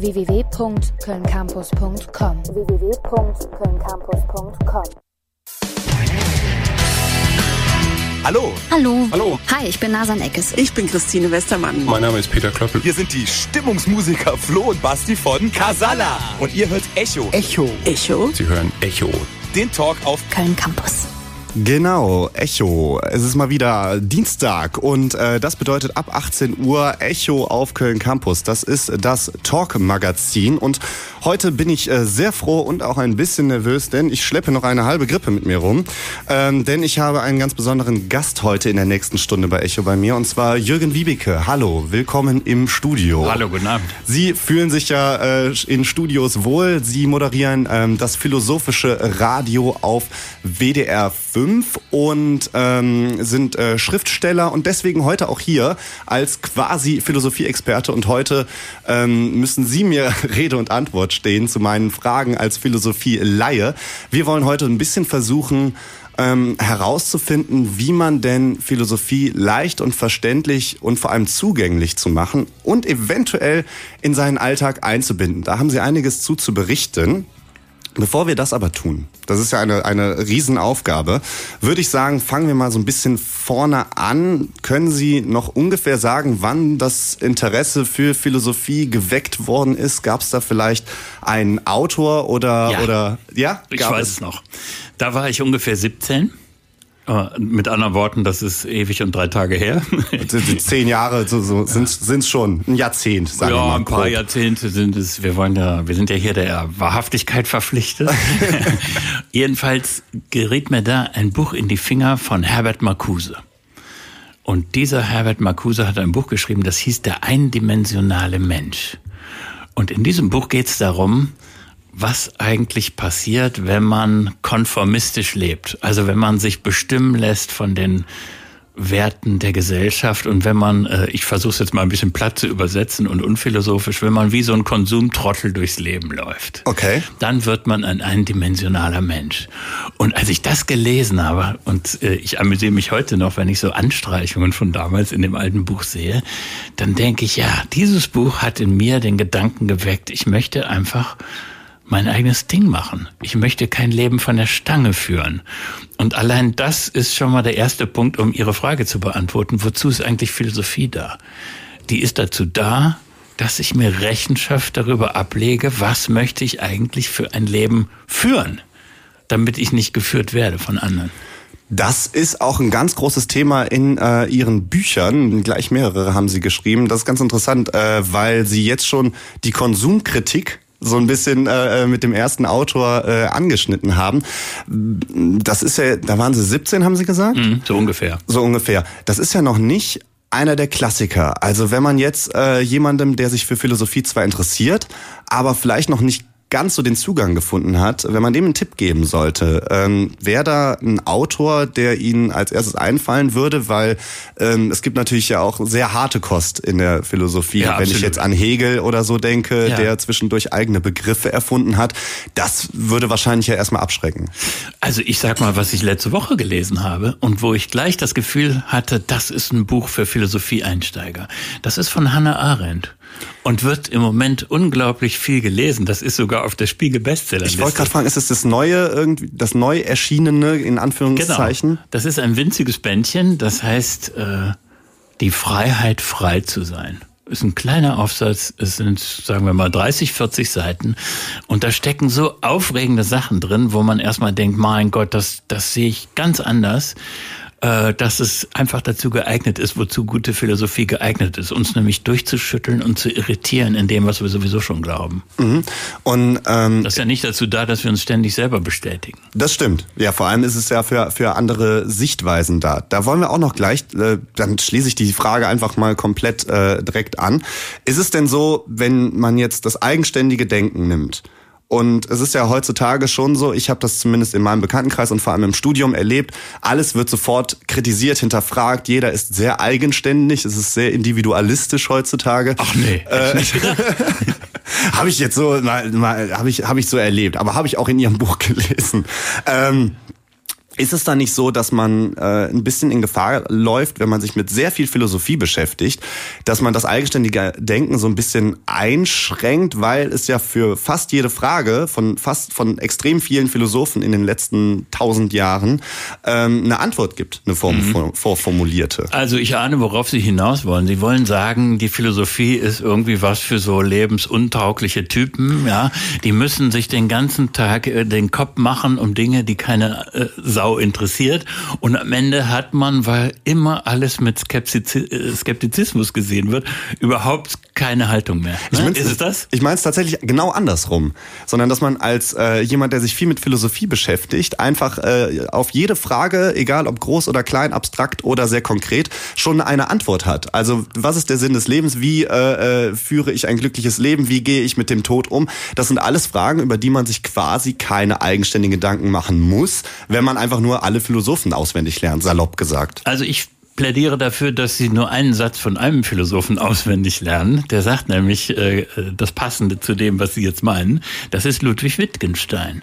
www.kölncampus.com. www.kölncampus.com. Hallo. Hallo. Hallo. Hi, ich bin Nasan Eckes. Ich bin Christine Westermann. Mein Name ist Peter Klöppel. Wir sind die Stimmungsmusiker Flo und Basti von Casala. Und ihr hört Echo. Echo. Echo. Sie hören Echo. Den Talk auf Köln Campus. Genau, Echo. Es ist mal wieder Dienstag und äh, das bedeutet ab 18 Uhr Echo auf Köln Campus. Das ist das Talk-Magazin und heute bin ich äh, sehr froh und auch ein bisschen nervös, denn ich schleppe noch eine halbe Grippe mit mir rum. Ähm, denn ich habe einen ganz besonderen Gast heute in der nächsten Stunde bei Echo bei mir und zwar Jürgen Wiebeke. Hallo, willkommen im Studio. Hallo, guten Abend. Sie fühlen sich ja äh, in Studios wohl. Sie moderieren ähm, das philosophische Radio auf WDR 5 und ähm, sind äh, Schriftsteller und deswegen heute auch hier als quasi Philosophie-Experte. Und heute ähm, müssen Sie mir Rede und Antwort stehen zu meinen Fragen als Philosophie-Laie. Wir wollen heute ein bisschen versuchen, ähm, herauszufinden, wie man denn Philosophie leicht und verständlich und vor allem zugänglich zu machen und eventuell in seinen Alltag einzubinden. Da haben Sie einiges zu zu berichten. Bevor wir das aber tun, das ist ja eine, eine Riesenaufgabe, würde ich sagen, fangen wir mal so ein bisschen vorne an. Können Sie noch ungefähr sagen, wann das Interesse für Philosophie geweckt worden ist? Gab es da vielleicht einen Autor oder Ja. oder ja? Ich weiß es noch. Da war ich ungefähr 17. Äh, Mit anderen Worten, das ist ewig und drei Tage her. Zehn Jahre so, so sind es schon, ein Jahrzehnt, sagen wir ja, mal. ein paar. Jahrzehnte sind es. Wir wollen ja, wir sind ja hier der Wahrhaftigkeit verpflichtet. Jedenfalls geriet mir da ein Buch in die Finger von Herbert Marcuse. Und dieser Herbert Marcuse hat ein Buch geschrieben, das hieß Der eindimensionale Mensch. Und in diesem Buch geht es darum, was eigentlich passiert, wenn man konformistisch lebt. Also wenn man sich bestimmen lässt von den Werten der Gesellschaft und wenn man, äh, ich versuche es jetzt mal ein bisschen platt zu übersetzen und unphilosophisch, wenn man wie so ein Konsumtrottel durchs Leben läuft. Okay. Dann wird man ein eindimensionaler Mensch. Und als ich das gelesen habe, und äh, ich amüsiere mich heute noch, wenn ich so Anstreichungen von damals in dem alten Buch sehe, dann denke ich, ja, dieses Buch hat in mir den Gedanken geweckt, ich möchte einfach mein eigenes Ding machen. Ich möchte kein Leben von der Stange führen. Und allein das ist schon mal der erste Punkt, um Ihre Frage zu beantworten. Wozu ist eigentlich Philosophie da? Die ist dazu da, dass ich mir Rechenschaft darüber ablege, was möchte ich eigentlich für ein Leben führen, damit ich nicht geführt werde von anderen. Das ist auch ein ganz großes Thema in äh, Ihren Büchern. Gleich mehrere haben Sie geschrieben. Das ist ganz interessant, äh, weil Sie jetzt schon die Konsumkritik so ein bisschen äh, mit dem ersten Autor äh, angeschnitten haben. Das ist ja, da waren Sie 17, haben Sie gesagt? Mhm, so ungefähr. So ungefähr. Das ist ja noch nicht einer der Klassiker. Also wenn man jetzt äh, jemandem, der sich für Philosophie zwar interessiert, aber vielleicht noch nicht ganz so den Zugang gefunden hat, wenn man dem einen Tipp geben sollte, ähm, wäre da ein Autor, der Ihnen als erstes einfallen würde, weil ähm, es gibt natürlich ja auch sehr harte Kost in der Philosophie. Ja, wenn ich absolut. jetzt an Hegel oder so denke, Ja. der zwischendurch eigene Begriffe erfunden hat, das würde wahrscheinlich ja erstmal abschrecken. Also ich sag mal, was ich letzte Woche gelesen habe und wo ich gleich das Gefühl hatte, das ist ein Buch für Philosophie-Einsteiger. Das ist von Hannah Arendt und wird im Moment unglaublich viel gelesen. Das ist sogar auf der Spiegel Bestseller. Ich wollte gerade fragen, ist es das neue irgendwie, das neu erschienene in Anführungszeichen? Genau. Das ist ein winziges Bändchen, das heißt äh, die Freiheit, frei zu sein. Ist ein kleiner Aufsatz, es sind, sagen wir mal, 30, 40 Seiten. Und da stecken so aufregende Sachen drin, wo man erstmal denkt, mein Gott, das, das sehe ich ganz anders. Äh, dass es einfach dazu geeignet ist, wozu gute Philosophie geeignet ist, uns nämlich durchzuschütteln und zu irritieren in dem, was wir sowieso schon glauben. Mhm. Und ähm, Das ist ja nicht dazu da, dass wir uns ständig selber bestätigen. Das stimmt. Ja, vor allem ist es ja für, für andere Sichtweisen da. Da wollen wir auch noch gleich, äh, dann schließe ich die Frage einfach mal komplett äh, direkt an. Ist es denn so, wenn man jetzt das eigenständige Denken nimmt? Und es ist ja heutzutage schon so, ich habe das zumindest in meinem Bekanntenkreis und vor allem im Studium erlebt, alles wird sofort kritisiert, hinterfragt, jeder ist sehr eigenständig, es ist sehr individualistisch heutzutage. Ach nee, gedacht. Habe ich jetzt so mal, mal habe ich habe ich so erlebt, aber habe ich auch in ihrem Buch gelesen. Ähm, Ist es dann nicht so, dass man äh, ein bisschen in Gefahr läuft, wenn man sich mit sehr viel Philosophie beschäftigt, dass man das eigenständige Denken so ein bisschen einschränkt, weil es ja für fast jede Frage von fast von extrem vielen Philosophen in den letzten tausend Jahren ähm, eine Antwort gibt, eine Form, mhm. vorformulierte. Also ich ahne, worauf Sie hinaus wollen. Sie wollen sagen, die Philosophie ist irgendwie was für so lebensuntaugliche Typen, ja. Die müssen sich den ganzen Tag äh, den Kopf machen um Dinge, die keine äh, Sau interessiert. Und am Ende hat man, weil immer alles mit äh, Skeptizismus gesehen wird, überhaupt keine Haltung mehr. Ich meine, ist es das? Ich meine es tatsächlich genau andersrum, sondern dass man als äh, jemand, der sich viel mit Philosophie beschäftigt, einfach äh, auf jede Frage, egal ob groß oder klein, abstrakt oder sehr konkret, schon eine Antwort hat. Also was ist der Sinn des Lebens? Wie äh, äh, führe ich ein glückliches Leben? Wie gehe ich mit dem Tod um? Das sind alles Fragen, über die man sich quasi keine eigenständigen Gedanken machen muss, wenn man einfach nur alle Philosophen auswendig lernt, salopp gesagt. Also ich plädiere dafür, dass Sie nur einen Satz von einem Philosophen auswendig lernen. Der sagt nämlich äh, das Passende zu dem, was Sie jetzt meinen. Das ist Ludwig Wittgenstein.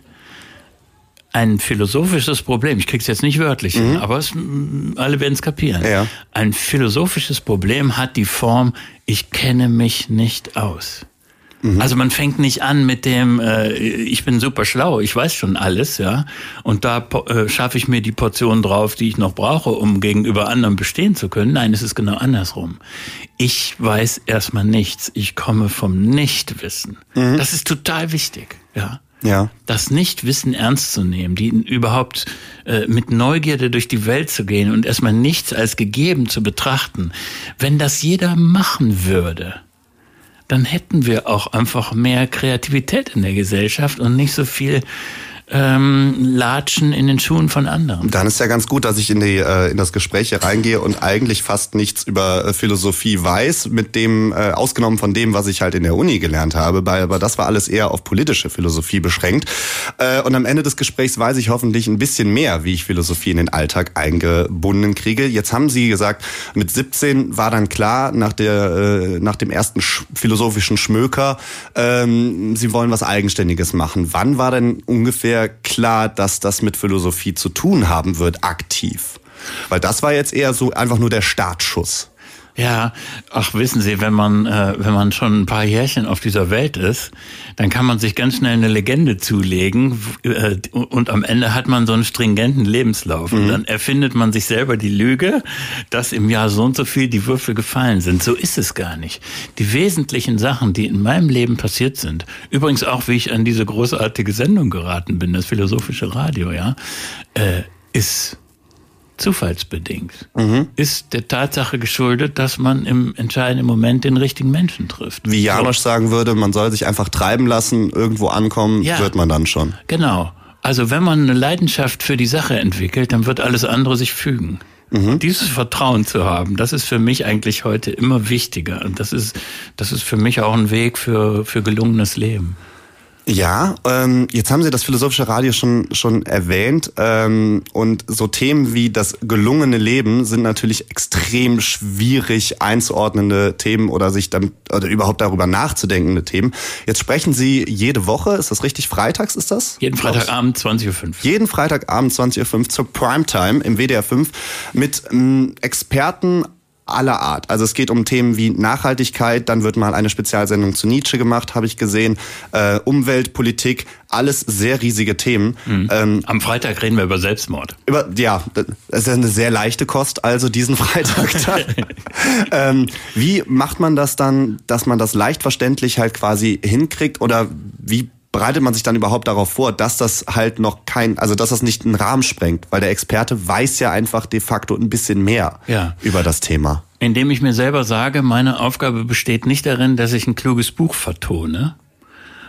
Ein philosophisches Problem, ich krieg's jetzt nicht wörtlich mhm. hin, aber es, alle werden es kapieren. Ja. Ein philosophisches Problem hat die Form, ich kenne mich nicht aus. Mhm. Also man fängt nicht an mit dem, äh, ich bin super schlau, ich weiß schon alles, ja. Und da äh, schaffe ich mir die Portion drauf, die ich noch brauche, um gegenüber anderen bestehen zu können. Nein, es ist genau andersrum. Ich weiß erstmal nichts. Ich komme vom Nichtwissen. Mhm. Das ist total wichtig, ja. Ja. Das Nichtwissen ernst zu nehmen, die überhaupt äh, mit Neugierde durch die Welt zu gehen und erstmal nichts als gegeben zu betrachten. Wenn das jeder machen würde, dann hätten wir auch einfach mehr Kreativität in der Gesellschaft und nicht so viel ähm, latschen in den Schuhen von anderen. Dann ist ja ganz gut, dass ich in, die, äh, in das Gespräch hier reingehe und eigentlich fast nichts über äh, Philosophie weiß, mit dem, äh, ausgenommen von dem, was ich halt in der Uni gelernt habe, weil, aber das war alles eher auf politische Philosophie beschränkt. Äh, und am Ende des Gesprächs weiß ich hoffentlich ein bisschen mehr, wie ich Philosophie in den Alltag eingebunden kriege. Jetzt haben Sie gesagt, mit 17 war dann klar, nach, der, äh, nach dem ersten sch philosophischen Schmöker, ähm, Sie wollen was Eigenständiges machen. Wann war denn ungefähr sehr klar, dass das mit Philosophie zu tun haben wird, aktiv. Weil das war jetzt eher so einfach nur der Startschuss. Ja, ach wissen Sie, wenn man äh, wenn man schon ein paar Jährchen auf dieser Welt ist, dann kann man sich ganz schnell eine Legende zulegen äh, und am Ende hat man so einen stringenten Lebenslauf mhm. und dann erfindet man sich selber die Lüge, dass im Jahr so und so viel die Würfel gefallen sind. So ist es gar nicht. Die wesentlichen Sachen, die in meinem Leben passiert sind, übrigens auch wie ich an diese großartige Sendung geraten bin, das philosophische Radio, ja, äh, ist zufallsbedingt. Mhm. Ist der Tatsache geschuldet, dass man im entscheidenden Moment den richtigen Menschen trifft. Wie Janosch so. sagen würde, man soll sich einfach treiben lassen, irgendwo ankommen, ja, wird man dann schon. Genau. Also wenn man eine Leidenschaft für die Sache entwickelt, dann wird alles andere sich fügen. Mhm. Dieses Vertrauen zu haben, das ist für mich eigentlich heute immer wichtiger. Und das ist, das ist für mich auch ein Weg für, für gelungenes Leben. Ja, ähm, jetzt haben Sie das philosophische Radio schon schon erwähnt ähm, und so Themen wie das gelungene Leben sind natürlich extrem schwierig einzuordnende Themen oder sich dann oder überhaupt darüber nachzudenkende Themen. Jetzt sprechen Sie jede Woche, ist das richtig? Freitags ist das? Jeden Freitagabend 20.05 Uhr. Jeden Freitagabend 20.05 Uhr zur Primetime im WDR 5 mit ähm, Experten aller Art. Also es geht um Themen wie Nachhaltigkeit, dann wird mal eine Spezialsendung zu Nietzsche gemacht, habe ich gesehen, äh, Umwelt, Politik, alles sehr riesige Themen. Mhm. Ähm, Am Freitag reden wir über Selbstmord. Über, ja, das ist eine sehr leichte Kost, also diesen Freitag. ähm, wie macht man das dann, dass man das leicht verständlich halt quasi hinkriegt oder wie bereitet man sich dann überhaupt darauf vor, dass das halt noch kein, also dass das nicht einen Rahmen sprengt, weil der Experte weiß ja einfach de facto ein bisschen mehr ja. über das Thema. Indem ich mir selber sage, meine Aufgabe besteht nicht darin, dass ich ein kluges Buch vertone,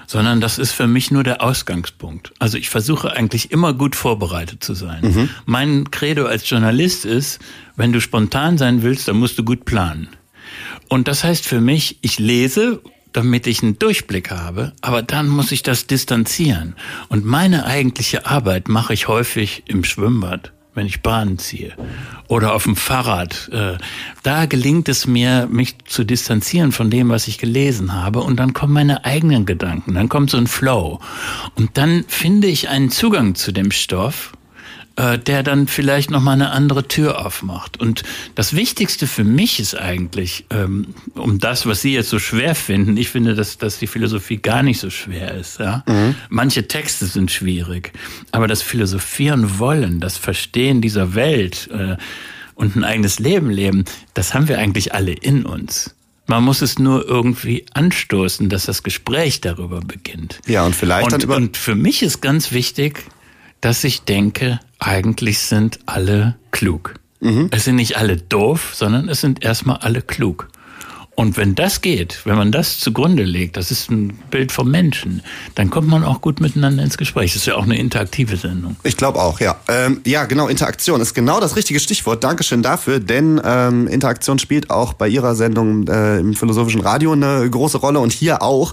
sondern das ist für mich nur der Ausgangspunkt. Also ich versuche eigentlich immer gut vorbereitet zu sein. Mhm. Mein Credo als Journalist ist, wenn du spontan sein willst, dann musst du gut planen. Und das heißt für mich, ich lese damit ich einen Durchblick habe, aber dann muss ich das distanzieren. Und meine eigentliche Arbeit mache ich häufig im Schwimmbad, wenn ich Bahnen ziehe oder auf dem Fahrrad. Äh, da gelingt es mir, mich zu distanzieren von dem, was ich gelesen habe und dann kommen meine eigenen Gedanken, dann kommt so ein Flow und dann finde ich einen Zugang zu dem Stoff, äh, der dann vielleicht noch mal eine andere Tür aufmacht. Und das Wichtigste für mich ist eigentlich, ähm, um das, was Sie jetzt so schwer finden, ich finde, dass, dass die Philosophie gar nicht so schwer ist. Ja? Mhm. Manche Texte sind schwierig, aber das Philosophieren wollen, das Verstehen dieser Welt äh, und ein eigenes Leben leben, das haben wir eigentlich alle in uns. Man muss es nur irgendwie anstoßen, dass das Gespräch darüber beginnt. Ja, und vielleicht und, dann über. Und für mich ist ganz wichtig, dass ich denke, eigentlich sind alle klug. Mhm. Es sind nicht alle doof, sondern es sind erstmal alle klug. Und wenn das geht, wenn man das zugrunde legt, das ist ein Bild vom Menschen, dann kommt man auch gut miteinander ins Gespräch. Das ist ja auch eine interaktive Sendung. Ich glaube auch, ja. Ähm, ja, genau, Interaktion ist genau das richtige Stichwort. Dankeschön dafür, denn ähm, Interaktion spielt auch bei Ihrer Sendung äh, im Philosophischen Radio eine große Rolle und hier auch.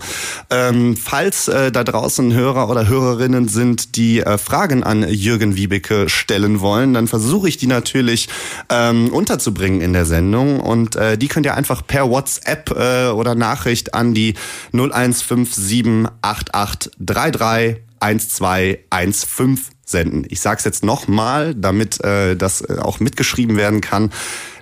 Ähm, falls äh, da draußen Hörer oder Hörerinnen sind, die äh, Fragen an Jürgen Wiebeke stellen wollen, dann versuche ich die natürlich ähm, unterzubringen in der Sendung und äh, die könnt ihr einfach per WhatsApp WhatsApp äh, oder Nachricht an die 015788331215 senden. Ich sage es jetzt nochmal, damit äh, das äh, auch mitgeschrieben werden kann.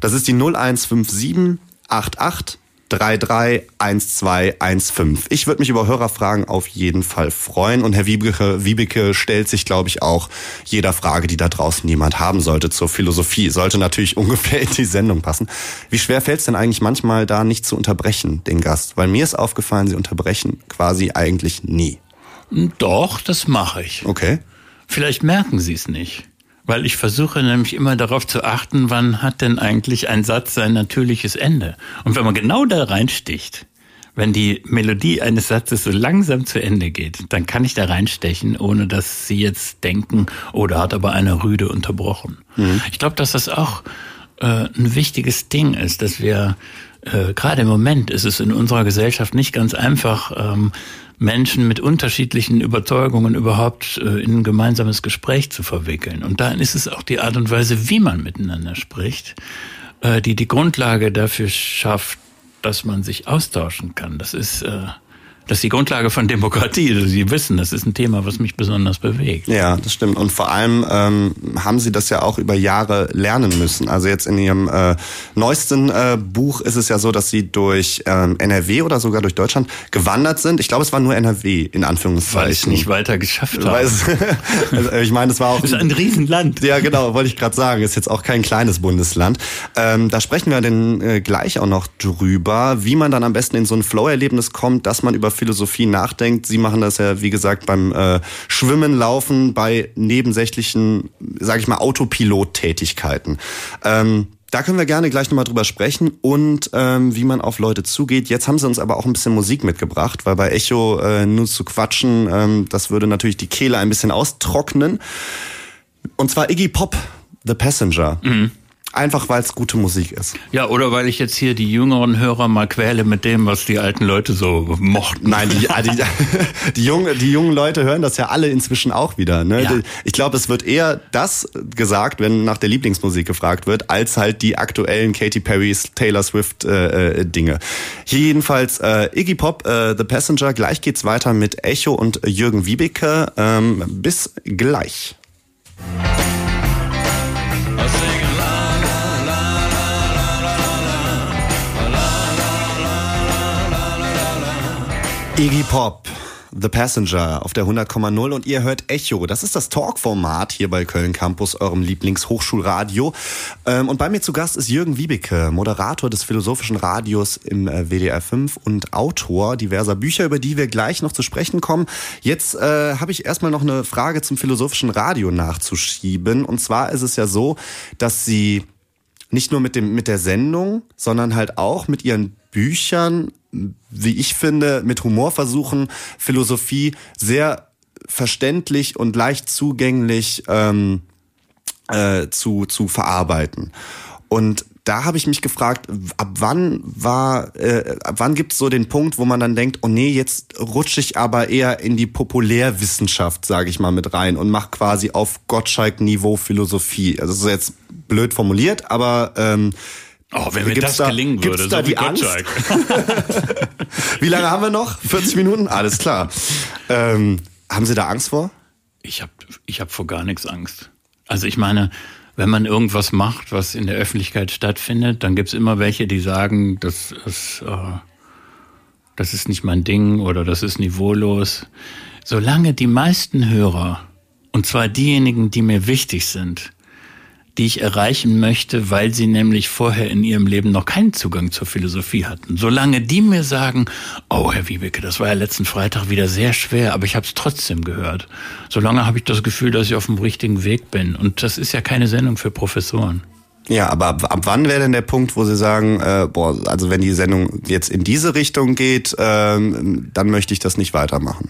Das ist die 0157 88 331215. Ich würde mich über Hörerfragen auf jeden Fall freuen. Und Herr Wiebeke, Wiebeke stellt sich, glaube ich, auch jeder Frage, die da draußen jemand haben sollte zur Philosophie. Sollte natürlich ungefähr in die Sendung passen. Wie schwer fällt es denn eigentlich manchmal da nicht zu unterbrechen, den Gast? Weil mir ist aufgefallen, Sie unterbrechen quasi eigentlich nie. Doch, das mache ich. Okay. Vielleicht merken Sie es nicht. Weil ich versuche nämlich immer darauf zu achten, wann hat denn eigentlich ein Satz sein natürliches Ende. Und wenn man genau da reinsticht, wenn die Melodie eines Satzes so langsam zu Ende geht, dann kann ich da reinstechen, ohne dass Sie jetzt denken, oh, da hat aber einer Rüde unterbrochen. Mhm. Ich glaube, dass das auch äh, ein wichtiges Ding ist, dass wir äh, gerade im Moment ist es in unserer Gesellschaft nicht ganz einfach, ähm, Menschen mit unterschiedlichen Überzeugungen überhaupt äh, in ein gemeinsames Gespräch zu verwickeln. Und dann ist es auch die Art und Weise, wie man miteinander spricht, äh, die die Grundlage dafür schafft, dass man sich austauschen kann. Das ist äh, das ist die Grundlage von Demokratie. Also Sie wissen, das ist ein Thema, was mich besonders bewegt. Ja, das stimmt. Und vor allem ähm, haben Sie das ja auch über Jahre lernen müssen. Also jetzt in Ihrem äh, neuesten äh, Buch ist es ja so, dass Sie durch ähm, NRW oder sogar durch Deutschland gewandert sind. Ich glaube, es war nur NRW in Anführungszeichen. Weil ich nicht weiter geschafft habe. also, ich meine, es war auch... Das ist ein Riesenland. Ja, genau, wollte ich gerade sagen. Ist jetzt auch kein kleines Bundesland. Ähm, da sprechen wir dann äh, gleich auch noch drüber, wie man dann am besten in so ein Flow-Erlebnis kommt, dass man über Philosophie nachdenkt. Sie machen das ja, wie gesagt, beim äh, Schwimmen, Laufen, bei nebensächlichen, sage ich mal, Autopilot-Tätigkeiten. Ähm, da können wir gerne gleich nochmal drüber sprechen und ähm, wie man auf Leute zugeht. Jetzt haben sie uns aber auch ein bisschen Musik mitgebracht, weil bei Echo äh, nur zu quatschen, ähm, das würde natürlich die Kehle ein bisschen austrocknen. Und zwar Iggy Pop, The Passenger. Mhm. Einfach weil es gute Musik ist. Ja, oder weil ich jetzt hier die jüngeren Hörer mal quäle mit dem, was die alten Leute so mochten. Nein, die, ah, die, die, jungen, die jungen Leute hören das ja alle inzwischen auch wieder. Ne? Ja. Ich glaube, es wird eher das gesagt, wenn nach der Lieblingsmusik gefragt wird, als halt die aktuellen Katy Perrys, Taylor Swift äh, äh, Dinge. Hier jedenfalls äh, Iggy Pop, äh, The Passenger. Gleich geht's weiter mit Echo und Jürgen Wiebeke. Ähm, bis gleich. Iggy Pop, The Passenger auf der 100,0 und ihr hört Echo. Das ist das Talk-Format hier bei Köln Campus, eurem Lieblingshochschulradio. Ähm, und bei mir zu Gast ist Jürgen Wiebeke, Moderator des Philosophischen Radios im äh, WDR 5 und Autor diverser Bücher, über die wir gleich noch zu sprechen kommen. Jetzt äh, habe ich erstmal noch eine Frage zum Philosophischen Radio nachzuschieben. Und zwar ist es ja so, dass Sie nicht nur mit dem mit der Sendung, sondern halt auch mit ihren Büchern wie ich finde, mit Humor versuchen, Philosophie sehr verständlich und leicht zugänglich ähm, äh, zu, zu verarbeiten. Und da habe ich mich gefragt, ab wann war, äh, ab wann gibt es so den Punkt, wo man dann denkt, oh nee, jetzt rutsche ich aber eher in die Populärwissenschaft, sage ich mal, mit rein und mache quasi auf Gottschalk-Niveau Philosophie. Also das ist jetzt blöd formuliert, aber ähm, Oh, wenn mir das da, gelingen würde, da so die Angst? wie lange haben wir noch? 40 Minuten? Alles klar. Ähm, haben Sie da Angst vor? Ich habe ich hab vor gar nichts Angst. Also ich meine, wenn man irgendwas macht, was in der Öffentlichkeit stattfindet, dann gibt's immer welche, die sagen, das ist, äh, das ist nicht mein Ding oder das ist niveaulos. Solange die meisten Hörer, und zwar diejenigen, die mir wichtig sind, die ich erreichen möchte, weil sie nämlich vorher in ihrem Leben noch keinen Zugang zur Philosophie hatten. Solange die mir sagen, oh Herr Wiebeke, das war ja letzten Freitag wieder sehr schwer, aber ich habe es trotzdem gehört. Solange habe ich das Gefühl, dass ich auf dem richtigen Weg bin. Und das ist ja keine Sendung für Professoren. Ja, aber ab, ab wann wäre denn der Punkt, wo Sie sagen, äh, boah, also wenn die Sendung jetzt in diese Richtung geht, ähm, dann möchte ich das nicht weitermachen?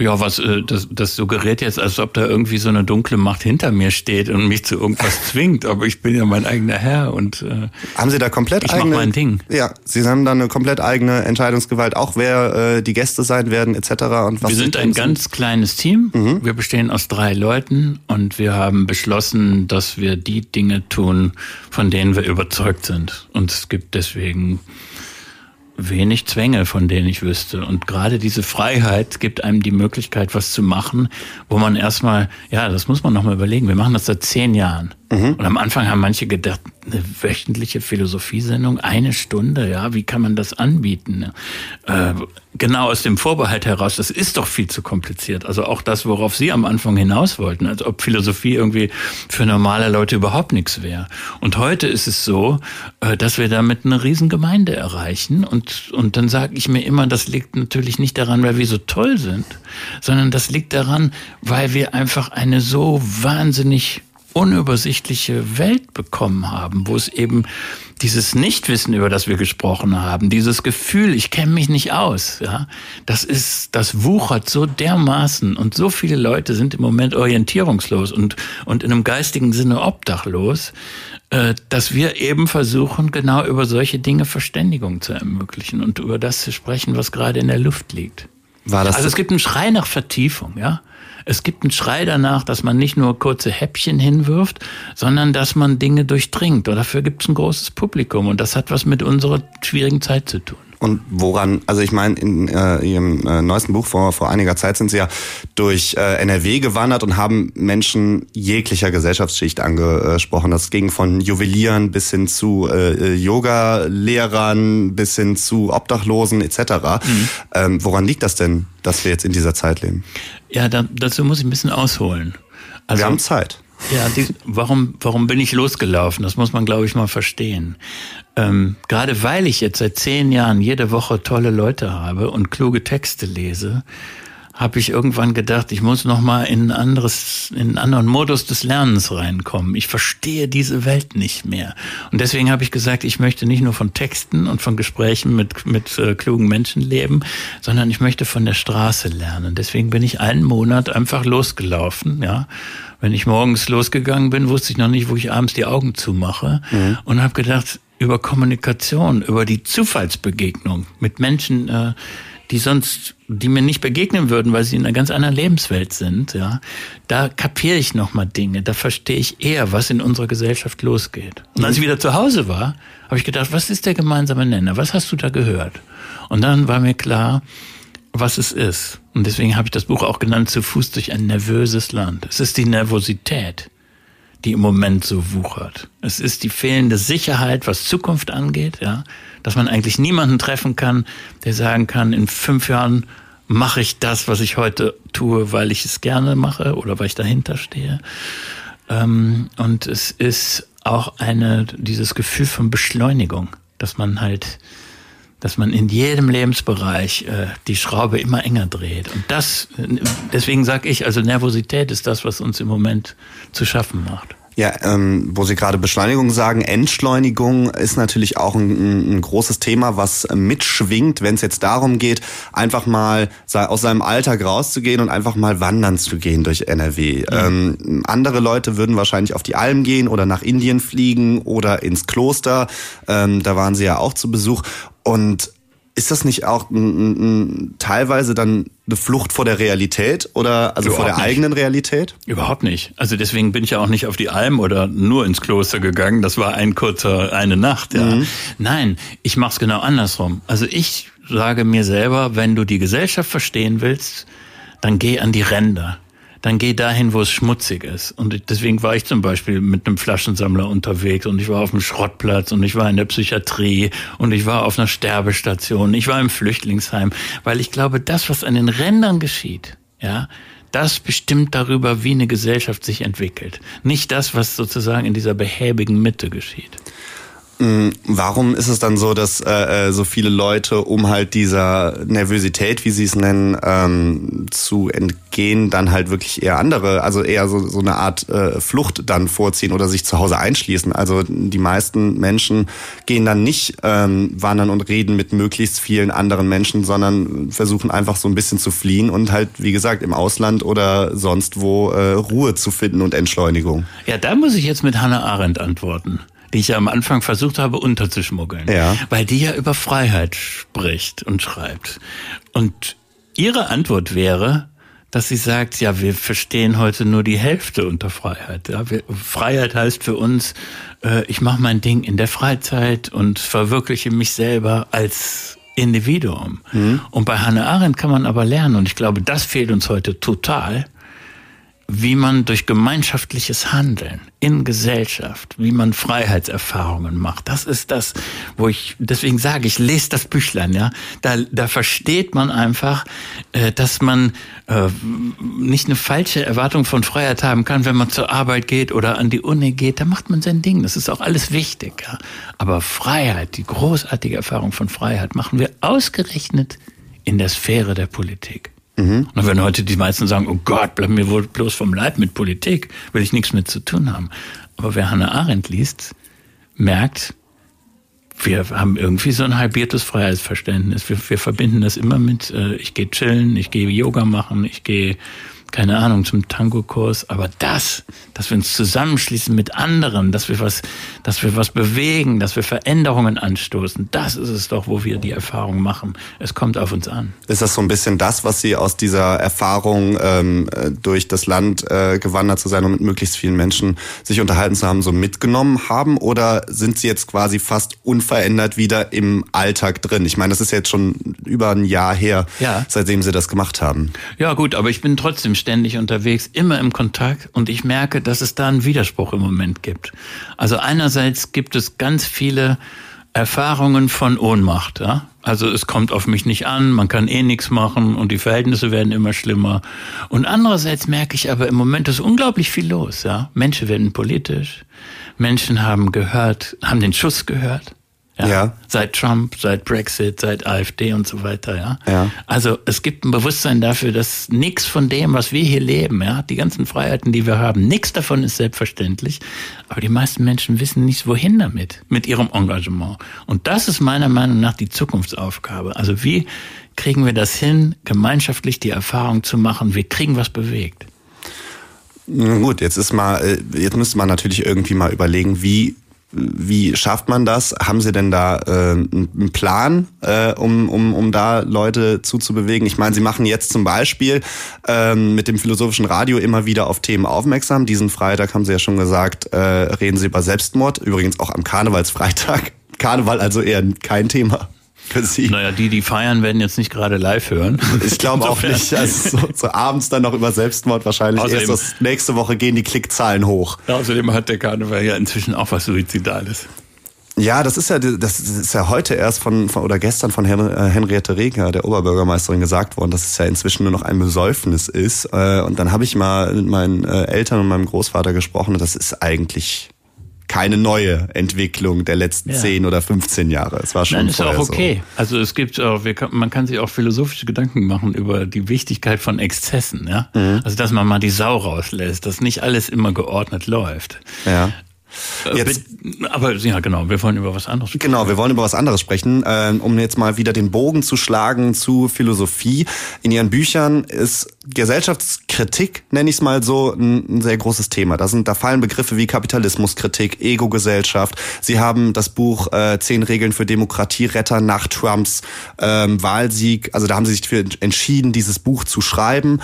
Ja, was äh, das, das suggeriert jetzt, als ob da irgendwie so eine dunkle Macht hinter mir steht und mich zu irgendwas zwingt. Aber ich bin ja mein eigener Herr und äh, haben Sie da komplett ich eigene? mach mein Ding. Ja, Sie haben da eine komplett eigene Entscheidungsgewalt, auch wer äh, die Gäste sein werden etc. Und was wir sind ein ganz kleines Team. Wir bestehen aus drei Leuten und wir haben beschlossen, dass wir die Dinge tun, von denen wir überzeugt sind. Und es gibt deswegen wenig Zwänge, von denen ich wüsste. Und gerade diese Freiheit gibt einem die Möglichkeit, was zu machen, wo man erstmal, ja, das muss man nochmal überlegen. Wir machen das seit zehn Jahren. Und am Anfang haben manche gedacht, eine wöchentliche Philosophiesendung, eine Stunde, ja, wie kann man das anbieten? Äh, genau aus dem Vorbehalt heraus, das ist doch viel zu kompliziert. Also auch das, worauf Sie am Anfang hinaus wollten, als ob Philosophie irgendwie für normale Leute überhaupt nichts wäre. Und heute ist es so, äh, dass wir damit eine Riesengemeinde erreichen. Und, und dann sage ich mir immer, das liegt natürlich nicht daran, weil wir so toll sind, sondern das liegt daran, weil wir einfach eine so wahnsinnig unübersichtliche Welt bekommen haben, wo es eben dieses Nichtwissen, über das wir gesprochen haben, dieses Gefühl, ich kenne mich nicht aus, ja, das ist, das wuchert so dermaßen und so viele Leute sind im Moment orientierungslos und, und in einem geistigen Sinne obdachlos, äh, dass wir eben versuchen, genau über solche Dinge Verständigung zu ermöglichen und über das zu sprechen, was gerade in der Luft liegt. War das Also es gibt einen Schrei nach Vertiefung, ja. Es gibt einen Schrei danach, dass man nicht nur kurze Häppchen hinwirft, sondern dass man Dinge durchdringt. Und dafür gibt es ein großes Publikum. Und das hat was mit unserer schwierigen Zeit zu tun. Und woran, also ich meine, in äh, Ihrem äh, neuesten Buch vor, vor einiger Zeit sind Sie ja durch äh, NRW gewandert und haben Menschen jeglicher Gesellschaftsschicht angesprochen. Das ging von Juwelieren bis hin zu äh, Yoga-Lehrern bis hin zu Obdachlosen etc. Ähm, woran liegt das denn, dass wir jetzt in dieser Zeit leben? Ja, da, dazu muss ich ein bisschen ausholen. Also, wir haben Zeit. Ja, die, warum, warum bin ich losgelaufen? Das muss man, glaube ich, mal verstehen. Ähm, gerade weil ich jetzt seit zehn Jahren jede Woche tolle Leute habe und kluge Texte lese, habe ich irgendwann gedacht, ich muss noch mal in ein anderes, in einen anderen Modus des Lernens reinkommen. Ich verstehe diese Welt nicht mehr. Und deswegen habe ich gesagt, ich möchte nicht nur von Texten und von Gesprächen mit, mit äh, klugen Menschen leben, sondern ich möchte von der Straße lernen. Deswegen bin ich einen Monat einfach losgelaufen, ja. Wenn ich morgens losgegangen bin, wusste ich noch nicht, wo ich abends die Augen zumache und habe gedacht, über Kommunikation, über die Zufallsbegegnung mit Menschen, äh, die sonst, die mir nicht begegnen würden, weil sie in einer ganz anderen Lebenswelt sind, ja, da kapiere ich nochmal Dinge, da verstehe ich eher, was in unserer Gesellschaft losgeht. Und als ich wieder zu Hause war, habe ich gedacht, was ist der gemeinsame Nenner? Was hast du da gehört? Und dann war mir klar, was es ist. Und deswegen habe ich das Buch auch genannt, zu Fuß durch ein nervöses Land. Es ist die Nervosität, die im Moment so wuchert. Es ist die fehlende Sicherheit, was Zukunft angeht, ja, dass man eigentlich niemanden treffen kann, der sagen kann, in fünf Jahren mache ich das, was ich heute tue, weil ich es gerne mache oder weil ich dahinter stehe. Ähm, und es ist auch eine, dieses Gefühl von Beschleunigung, dass man halt, dass man in jedem Lebensbereich äh, die Schraube immer enger dreht. Und das, deswegen sage ich, also Nervosität ist das, was uns im Moment zu schaffen macht. Ja, ähm, wo Sie gerade Beschleunigung sagen, Entschleunigung ist natürlich auch ein, ein großes Thema, was mitschwingt, wenn es jetzt darum geht, einfach mal aus seinem Alltag rauszugehen und einfach mal wandern zu gehen durch NRW. Ähm, andere Leute würden wahrscheinlich auf die Alm gehen oder nach Indien fliegen oder ins Kloster. Ähm, da waren Sie ja auch zu Besuch. Und ist das nicht auch n, n, teilweise dann eine Flucht vor der Realität oder also vor Überhaupt der nicht. eigenen Realität? Überhaupt nicht. Also deswegen bin ich ja auch nicht auf die Alm oder nur ins Kloster gegangen. Das war ein kurzer, eine Nacht. Ja. Nein, ich mache es genau andersrum. Also ich sage mir selber, wenn du die Gesellschaft verstehen willst, dann geh an die Ränder. Dann geh dahin, wo es schmutzig ist. Und deswegen war ich zum Beispiel mit einem Flaschensammler unterwegs und ich war auf dem Schrottplatz und ich war in der Psychiatrie und ich war auf einer Sterbestation, ich war im Flüchtlingsheim, weil ich glaube, das, was an den Rändern geschieht, ja, das bestimmt darüber, wie eine Gesellschaft sich entwickelt. Nicht das, was sozusagen in dieser behäbigen Mitte geschieht. Mm, warum ist es dann so, dass äh, äh, so viele Leute, um halt dieser Nervosität, wie sie es nennen, ähm, zu entgehen, dann halt wirklich eher andere, also eher so, so eine Art äh, Flucht dann vorziehen oder sich zu Hause einschließen? Also die meisten Menschen gehen dann nicht ähm, wandern und reden mit möglichst vielen anderen Menschen, sondern versuchen einfach so ein bisschen zu fliehen und halt, wie gesagt, im Ausland oder sonst wo äh, Ruhe zu finden und Entschleunigung. Ja, da muss ich jetzt mit Hannah Arendt antworten die ich ja am Anfang versucht habe unterzuschmuggeln. Ja. Weil die ja über Freiheit spricht und schreibt. Und ihre Antwort wäre, dass sie sagt, ja, wir verstehen heute nur die Hälfte unter Freiheit. Ja, wir, Freiheit heißt für uns, äh, ich mache mein Ding in der Freizeit und verwirkliche mich selber als Individuum. Mhm. Und bei Hannah Arendt kann man aber lernen, und ich glaube, das fehlt uns heute total, wie man durch gemeinschaftliches Handeln in Gesellschaft, wie man Freiheitserfahrungen macht. Das ist das, wo ich, deswegen sage ich, lese das Büchlein, ja. Da, da versteht man einfach, äh, dass man äh, nicht eine falsche Erwartung von Freiheit haben kann, wenn man zur Arbeit geht oder an die Uni geht. Da macht man sein Ding. Das ist auch alles wichtig, ja. Aber Freiheit, die großartige Erfahrung von Freiheit, machen wir ausgerechnet in der Sphäre der Politik. Mhm. Und wenn heute die meisten sagen, oh Gott, bleib mir wohl bloß vom Leib mit Politik, will ich nichts mit zu tun haben. Aber wer Hannah Arendt liest, merkt, wir haben irgendwie so ein halbiertes Freiheitsverständnis. Wir, wir verbinden das immer mit, äh, ich gehe chillen, ich gehe Yoga machen, ich gehe keine Ahnung, zum Tango-Kurs, aber das, dass wir uns zusammenschließen mit anderen, dass wir was, dass wir was bewegen, dass wir Veränderungen anstoßen, das ist es doch, wo wir die Erfahrung machen. Es kommt auf uns an. Ist das so ein bisschen das, was Sie aus dieser Erfahrung ähm, durch das Land äh, gewandert zu sein und mit möglichst vielen Menschen sich unterhalten zu haben, so mitgenommen haben? Oder sind Sie jetzt quasi fast unverändert wieder im Alltag drin? Ich meine, das ist jetzt schon über ein Jahr her, ja. seitdem Sie das gemacht haben. Ja gut, aber ich bin trotzdem ständig unterwegs, immer im Kontakt und ich merke, dass es da einen Widerspruch im Moment gibt. Also einerseits gibt es ganz viele Erfahrungen von Ohnmacht. Ja? Also es kommt auf mich nicht an, man kann eh nichts machen und die Verhältnisse werden immer schlimmer. Und andererseits merke ich aber im Moment ist unglaublich viel los. Ja? Menschen werden politisch, Menschen haben gehört, haben den Schuss gehört. Ja? ja. Seit Trump, seit Brexit, seit AfD und so weiter, ja. ja. Also es gibt ein Bewusstsein dafür, dass nichts von dem, was wir hier leben, ja, die ganzen Freiheiten, die wir haben, nichts davon ist selbstverständlich. Aber die meisten Menschen wissen nicht, wohin damit, mit ihrem Engagement. Und das ist meiner Meinung nach die Zukunftsaufgabe. Also wie kriegen wir das hin, gemeinschaftlich die Erfahrung zu machen, wir kriegen was bewegt. Gut, jetzt ist mal, äh, jetzt müsste man natürlich irgendwie mal überlegen, wie wie schafft man das? Haben Sie denn da äh, einen Plan, äh, um, um, um da Leute zuzubewegen? Ich meine, Sie machen jetzt zum Beispiel ähm, mit dem philosophischen Radio immer wieder auf Themen aufmerksam. Diesen Freitag haben Sie ja schon gesagt, äh, reden Sie über Selbstmord. Übrigens auch am Karnevalsfreitag. Karneval also eher kein Thema für Sie. Naja, die, die feiern, werden jetzt nicht gerade live hören. Ich glaube auch nicht. Also so, so, abends dann noch über Selbstmord wahrscheinlich. Außerdem, Erst das nächste Woche gehen die Klickzahlen hoch. Ja, außerdem hat der Karneval ja inzwischen auch was Suizidales. Ja, das ist ja, das ist ja heute erst von, von oder gestern von äh, Henriette Reger, der Oberbürgermeisterin, gesagt worden, dass es ja inzwischen nur noch ein Besäufnis ist. Äh, und dann habe ich mal mit meinen äh, Eltern und meinem Großvater gesprochen und das ist eigentlich keine neue Entwicklung der letzten ja. 10 oder 15 Jahre. Es war schon Nein, ist auch okay. So. Also es gibt auch, kann, man kann sich auch philosophische Gedanken machen über die Wichtigkeit von Exzessen. Ja? Mhm. Also dass man mal die Sau rauslässt, dass nicht alles immer geordnet läuft. Ja. Äh, jetzt, aber ja, genau, wir wollen über was anderes sprechen. Genau, wir wollen über was anderes sprechen, ähm, um jetzt mal wieder den Bogen zu schlagen zu Philosophie. In Ihren Büchern ist Gesellschaftskritik, nenne ich es mal so, ein, sehr großes Thema. Da sind, da fallen Begriffe wie Kapitalismuskritik, Ego-Gesellschaft. Sie haben das Buch äh, Zehn Regeln für Demokratieretter nach Trumps ähm, Wahlsieg. Also da haben Sie sich für entschieden, dieses Buch zu schreiben.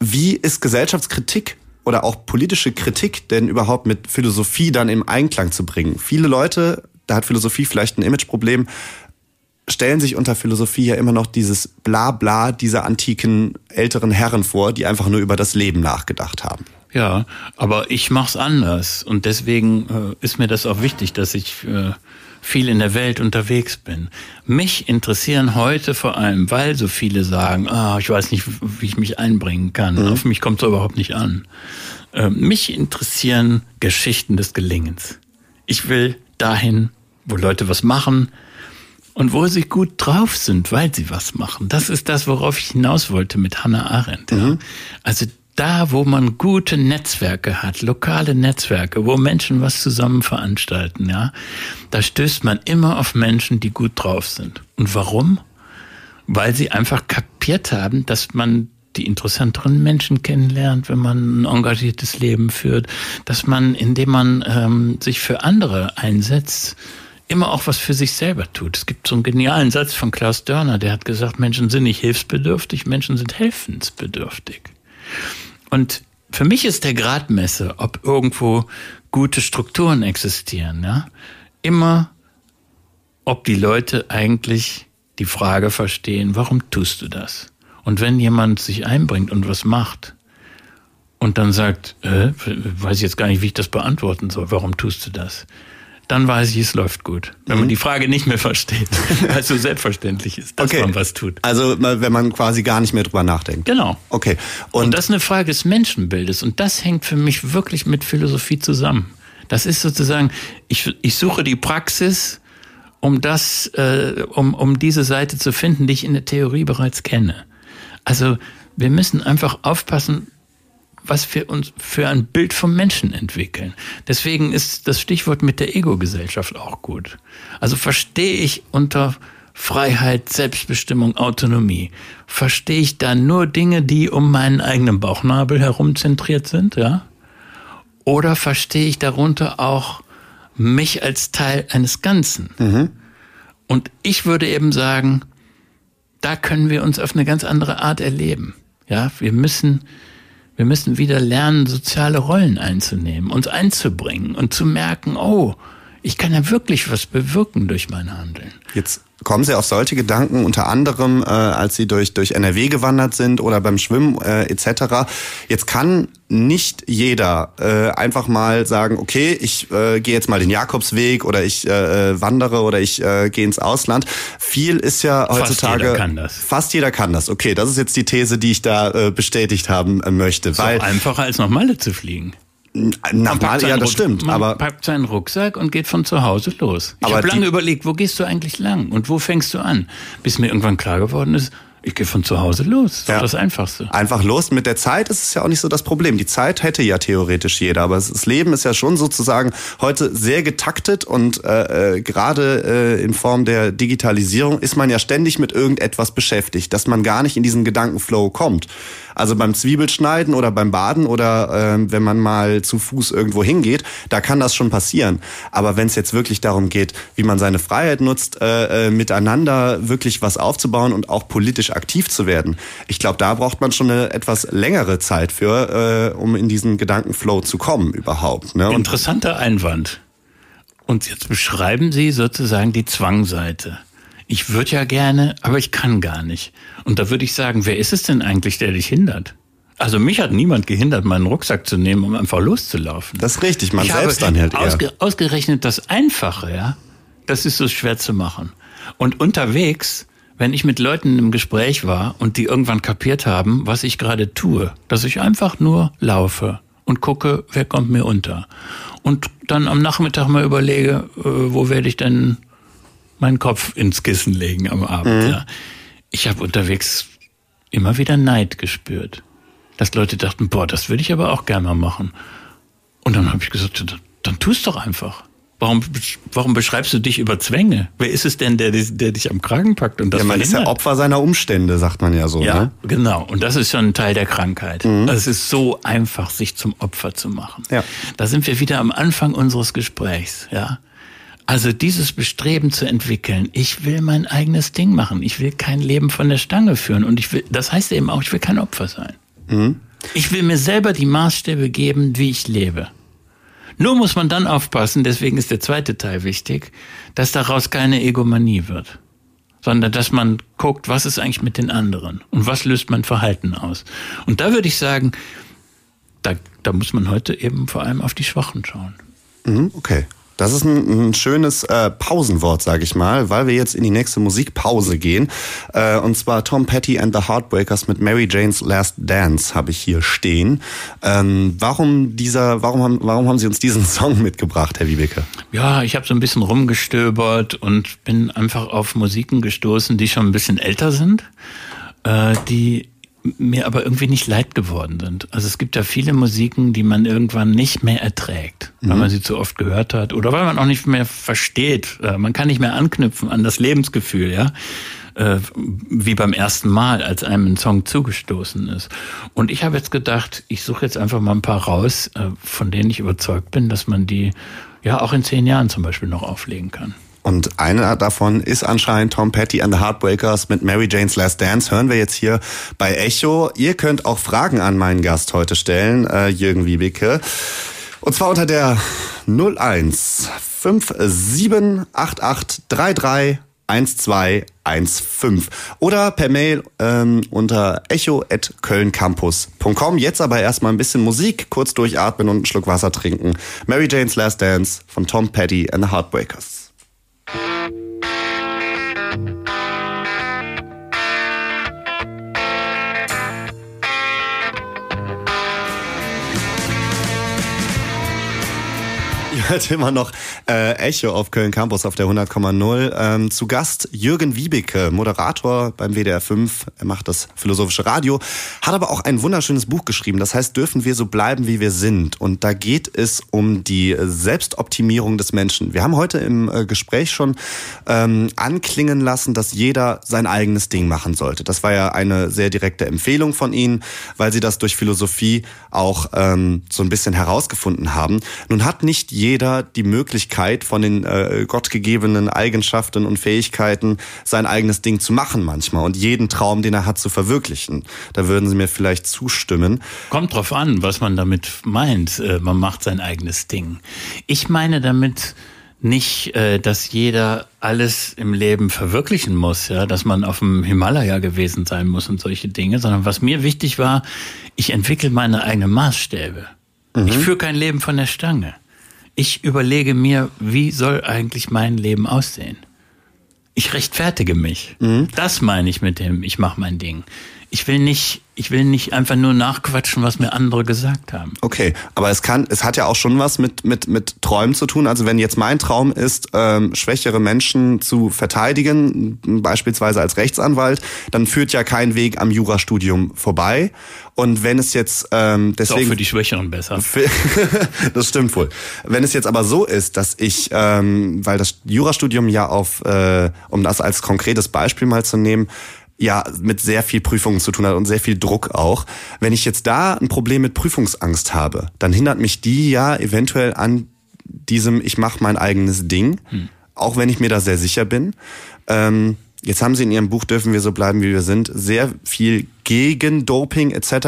Wie ist Gesellschaftskritik oder auch politische Kritik denn überhaupt mit Philosophie dann im Einklang zu bringen. Viele Leute, da hat Philosophie vielleicht ein Imageproblem, stellen sich unter Philosophie ja immer noch dieses Blabla dieser antiken älteren Herren vor, die einfach nur über das Leben nachgedacht haben. Ja, aber ich mach's anders und deswegen äh, ist mir das auch wichtig, dass ich äh, viel in der Welt unterwegs bin. Mich interessieren heute vor allem, weil so viele sagen, ah, ich weiß nicht, wie ich mich einbringen kann. Mhm. Auf mich kommt es überhaupt nicht an. Äh, mich interessieren Geschichten des Gelingens. Ich will dahin, wo Leute was machen, und wo sie gut drauf sind, weil sie was machen. Das ist das, worauf ich hinaus wollte mit Hannah Arendt. Mhm. Also da, wo man gute Netzwerke hat, lokale Netzwerke, wo Menschen was zusammen veranstalten, ja, da stößt man immer auf Menschen, die gut drauf sind. Und warum? Weil sie einfach kapiert haben, dass man die interessanteren Menschen kennenlernt, wenn man ein engagiertes Leben führt, dass man, indem man ähm, sich für andere einsetzt, immer auch was für sich selber tut. Es gibt so einen genialen Satz von Klaus Dörner, der hat gesagt, Menschen sind nicht hilfsbedürftig, Menschen sind helfensbedürftig. Und für mich ist der Gradmesser, ob irgendwo gute Strukturen existieren, ja, immer, ob die Leute eigentlich die Frage verstehen, warum tust du das? Und wenn jemand sich einbringt und was macht und dann sagt, äh, weiß ich jetzt gar nicht, wie ich das beantworten soll, warum tust du das? Dann weiß ich, es läuft gut. Wenn mhm. man die Frage nicht mehr versteht, weil es so selbstverständlich ist, dass okay. man was tut. Also wenn man quasi gar nicht mehr drüber nachdenkt. Genau. Okay. Und, und das ist eine Frage des Menschenbildes und das hängt für mich wirklich mit Philosophie zusammen. Das ist sozusagen, ich, ich suche die Praxis, um das, äh, um, um diese Seite zu finden, die ich in der Theorie bereits kenne. Also wir müssen einfach aufpassen, was wir uns für ein Bild vom Menschen entwickeln. Deswegen ist das Stichwort mit der Ego-Gesellschaft auch gut. Also verstehe ich unter Freiheit, Selbstbestimmung, Autonomie, verstehe ich da nur Dinge, die um meinen eigenen Bauchnabel herum zentriert sind, ja? Oder verstehe ich darunter auch mich als Teil eines Ganzen? Mhm. Und ich würde eben sagen, da können wir uns auf eine ganz andere Art erleben. Ja, wir müssen wir müssen wieder lernen, soziale Rollen einzunehmen, uns einzubringen und zu merken, oh, ich kann ja wirklich was bewirken durch mein Handeln. Jetzt kommen Sie auf solche Gedanken unter anderem, äh, als Sie durch, durch NRW gewandert sind oder beim Schwimmen äh, etc. Jetzt kann nicht jeder äh, einfach mal sagen, okay, ich äh, gehe jetzt mal den Jakobsweg oder ich äh, äh wandere oder ich äh, gehe ins Ausland. Viel ist ja heutzutage. Fast jeder kann das. Fast jeder kann das. Okay, das ist jetzt die These, die ich da äh, bestätigt haben äh, möchte. Ist weil einfacher als nach Malle zu fliegen. Normal, ja, das stimmt. Man aber packt seinen Rucksack und geht von zu Hause los. Ich habe lange überlegt, wo gehst du eigentlich lang und wo fängst du an? Bis mir irgendwann klar geworden ist, ich gehe von zu Hause los. Das ja. ist das Einfachste. Einfach los. Mit der Zeit ist es ja auch nicht so das Problem. Die Zeit hätte ja theoretisch jeder, aber das Leben ist ja schon sozusagen heute sehr getaktet und äh, äh, gerade äh, in Form der Digitalisierung ist man ja ständig mit irgendetwas beschäftigt, dass man gar nicht in diesen Gedankenflow kommt. Also beim Zwiebelschneiden oder beim Baden oder äh, wenn man mal zu Fuß irgendwo hingeht, da kann das schon passieren. Aber wenn es jetzt wirklich darum geht, wie man seine Freiheit nutzt, äh, äh, miteinander wirklich was aufzubauen und auch politisch aktiv zu werden, ich glaube, da braucht man schon eine etwas längere Zeit für, äh, um in diesen Gedankenflow zu kommen überhaupt. Ne? Interessanter Einwand. Und jetzt beschreiben Sie sozusagen die Zwangseite ich würde ja gerne, aber ich kann gar nicht. Und da würde ich sagen, wer ist es denn eigentlich, der dich hindert? Also mich hat niemand gehindert, meinen Rucksack zu nehmen, um einfach loszulaufen. Das ist richtig, man ich selbst dann halt ausge eher. Ausgerechnet das Einfache, ja, das ist so schwer zu machen. Und unterwegs, wenn ich mit Leuten im Gespräch war und die irgendwann kapiert haben, was ich gerade tue, dass ich einfach nur laufe und gucke, wer kommt mir unter. Und dann am Nachmittag mal überlege, äh, wo werde ich denn meinen Kopf ins Kissen legen am Abend. Mhm. Ja. Ich habe unterwegs immer wieder Neid gespürt. Dass Leute dachten, boah, das würde ich aber auch gerne mal machen. Und dann habe ich gesagt, dann tu es doch einfach. Warum, warum beschreibst du dich über Zwänge? Wer ist es denn, der, der dich am Kragen packt und das Ja, man verhindert? ist ja Opfer seiner Umstände, sagt man ja so. Ja, ne? genau. Und das ist schon ein Teil der Krankheit. Mhm. Es ist so einfach, sich zum Opfer zu machen. Ja. Da sind wir wieder am Anfang unseres Gesprächs. Ja, also dieses Bestreben zu entwickeln, ich will mein eigenes Ding machen, ich will kein Leben von der Stange führen und ich will, das heißt eben auch, ich will kein Opfer sein. Mhm. Ich will mir selber die Maßstäbe geben, wie ich lebe. Nur muss man dann aufpassen, deswegen ist der zweite Teil wichtig, dass daraus keine Egomanie wird sondern dass man guckt, was ist eigentlich mit den anderen und was löst mein Verhalten aus. Und da würde ich sagen, da, da muss man heute eben vor allem auf die Schwachen schauen. Mhm, okay. Das ist ein, ein schönes äh, Pausenwort, sage ich mal, weil wir jetzt in die nächste Musikpause gehen. Äh, und zwar Tom Petty and the Heartbreakers mit Mary Jane's Last Dance habe ich hier stehen. Ähm, warum dieser, warum haben, warum haben Sie uns diesen Song mitgebracht, Herr Wiebeke? Ja, ich habe so ein bisschen rumgestöbert und bin einfach auf Musiken gestoßen, die schon ein bisschen älter sind, äh, die mir aber irgendwie nicht leid geworden sind. Also es gibt ja viele Musiken, die man irgendwann nicht mehr erträgt, weil mhm. man sie zu oft gehört hat oder weil man auch nicht mehr versteht. Äh, man kann nicht mehr anknüpfen an das Lebensgefühl, ja äh, wie beim ersten Mal, als einem ein Song zugestoßen ist. Und ich habe jetzt gedacht, ich suche jetzt einfach mal ein paar raus, äh, von denen ich überzeugt bin, dass man die ja auch in zehn Jahren zum Beispiel noch auflegen kann. Und einer davon ist anscheinend Tom Petty and the Heartbreakers mit Mary Jane's Last Dance. Hören wir jetzt hier bei Echo. Ihr könnt auch Fragen an meinen Gast heute stellen, äh, Jürgen Wiebeke. Und zwar unter der 01 578833 1215 oder per Mail ähm, unter echo@kölncampus.com. Jetzt aber erstmal ein bisschen Musik, kurz durchatmen und einen Schluck Wasser trinken. Mary Jane's Last Dance von Tom Petty and the Heartbreakers. Hört immer noch äh, Echo auf Köln Campus auf der 100,0. Ähm, zu Gast Jürgen Wiebeke, Moderator beim WDR 5. Er macht das philosophische Radio, hat aber auch ein wunderschönes Buch geschrieben. Das heißt, dürfen wir so bleiben, wie wir sind. Und da geht es um die Selbstoptimierung des Menschen. Wir haben heute im äh, Gespräch schon ähm, anklingen lassen, dass jeder sein eigenes Ding machen sollte. Das war ja eine sehr direkte Empfehlung von Ihnen, weil Sie das durch Philosophie auch ähm, so ein bisschen herausgefunden haben. Nun hat nicht jeder die Möglichkeit, von den äh, gottgegebenen Eigenschaften und Fähigkeiten sein eigenes Ding zu machen manchmal und jeden Traum, den er hat, zu verwirklichen. Da würden Sie mir vielleicht zustimmen. Kommt drauf an, was man damit meint. Äh, man macht sein eigenes Ding. Ich meine damit nicht, äh, dass jeder alles im Leben verwirklichen muss, ja, dass man auf dem Himalaya gewesen sein muss und solche Dinge, sondern was mir wichtig war, ich entwickle meine eigenen Maßstäbe. Mhm. Ich führe kein Leben von der Stange ich überlege mir, wie soll eigentlich mein Leben aussehen? Ich rechtfertige mich. Mhm. Das meine ich mit dem, ich mache mein Ding. Ich will nicht ich will nicht einfach nur nachquatschen, was mir andere gesagt haben. Okay, aber es kann, es hat ja auch schon was mit mit mit Träumen zu tun. Also wenn jetzt mein Traum ist, ähm, schwächere Menschen zu verteidigen, beispielsweise als Rechtsanwalt, dann führt ja kein Weg am Jurastudium vorbei. Und wenn es jetzt ähm, deswegen ist auch für die Schwächeren besser. das stimmt wohl. Wenn es jetzt aber so ist, dass ich, ähm, weil das Jurastudium ja auf, äh, um das als konkretes Beispiel mal zu nehmen, ja mit sehr viel Prüfungen zu tun hat und sehr viel Druck auch. Wenn ich jetzt da ein Problem mit Prüfungsangst habe, dann hindert mich die ja eventuell an diesem ich mache mein eigenes Ding, hm. auch wenn ich mir da sehr sicher bin. Ähm, Jetzt haben Sie in Ihrem Buch Dürfen wir so bleiben, wie wir sind, sehr viel gegen Doping etc. Äh,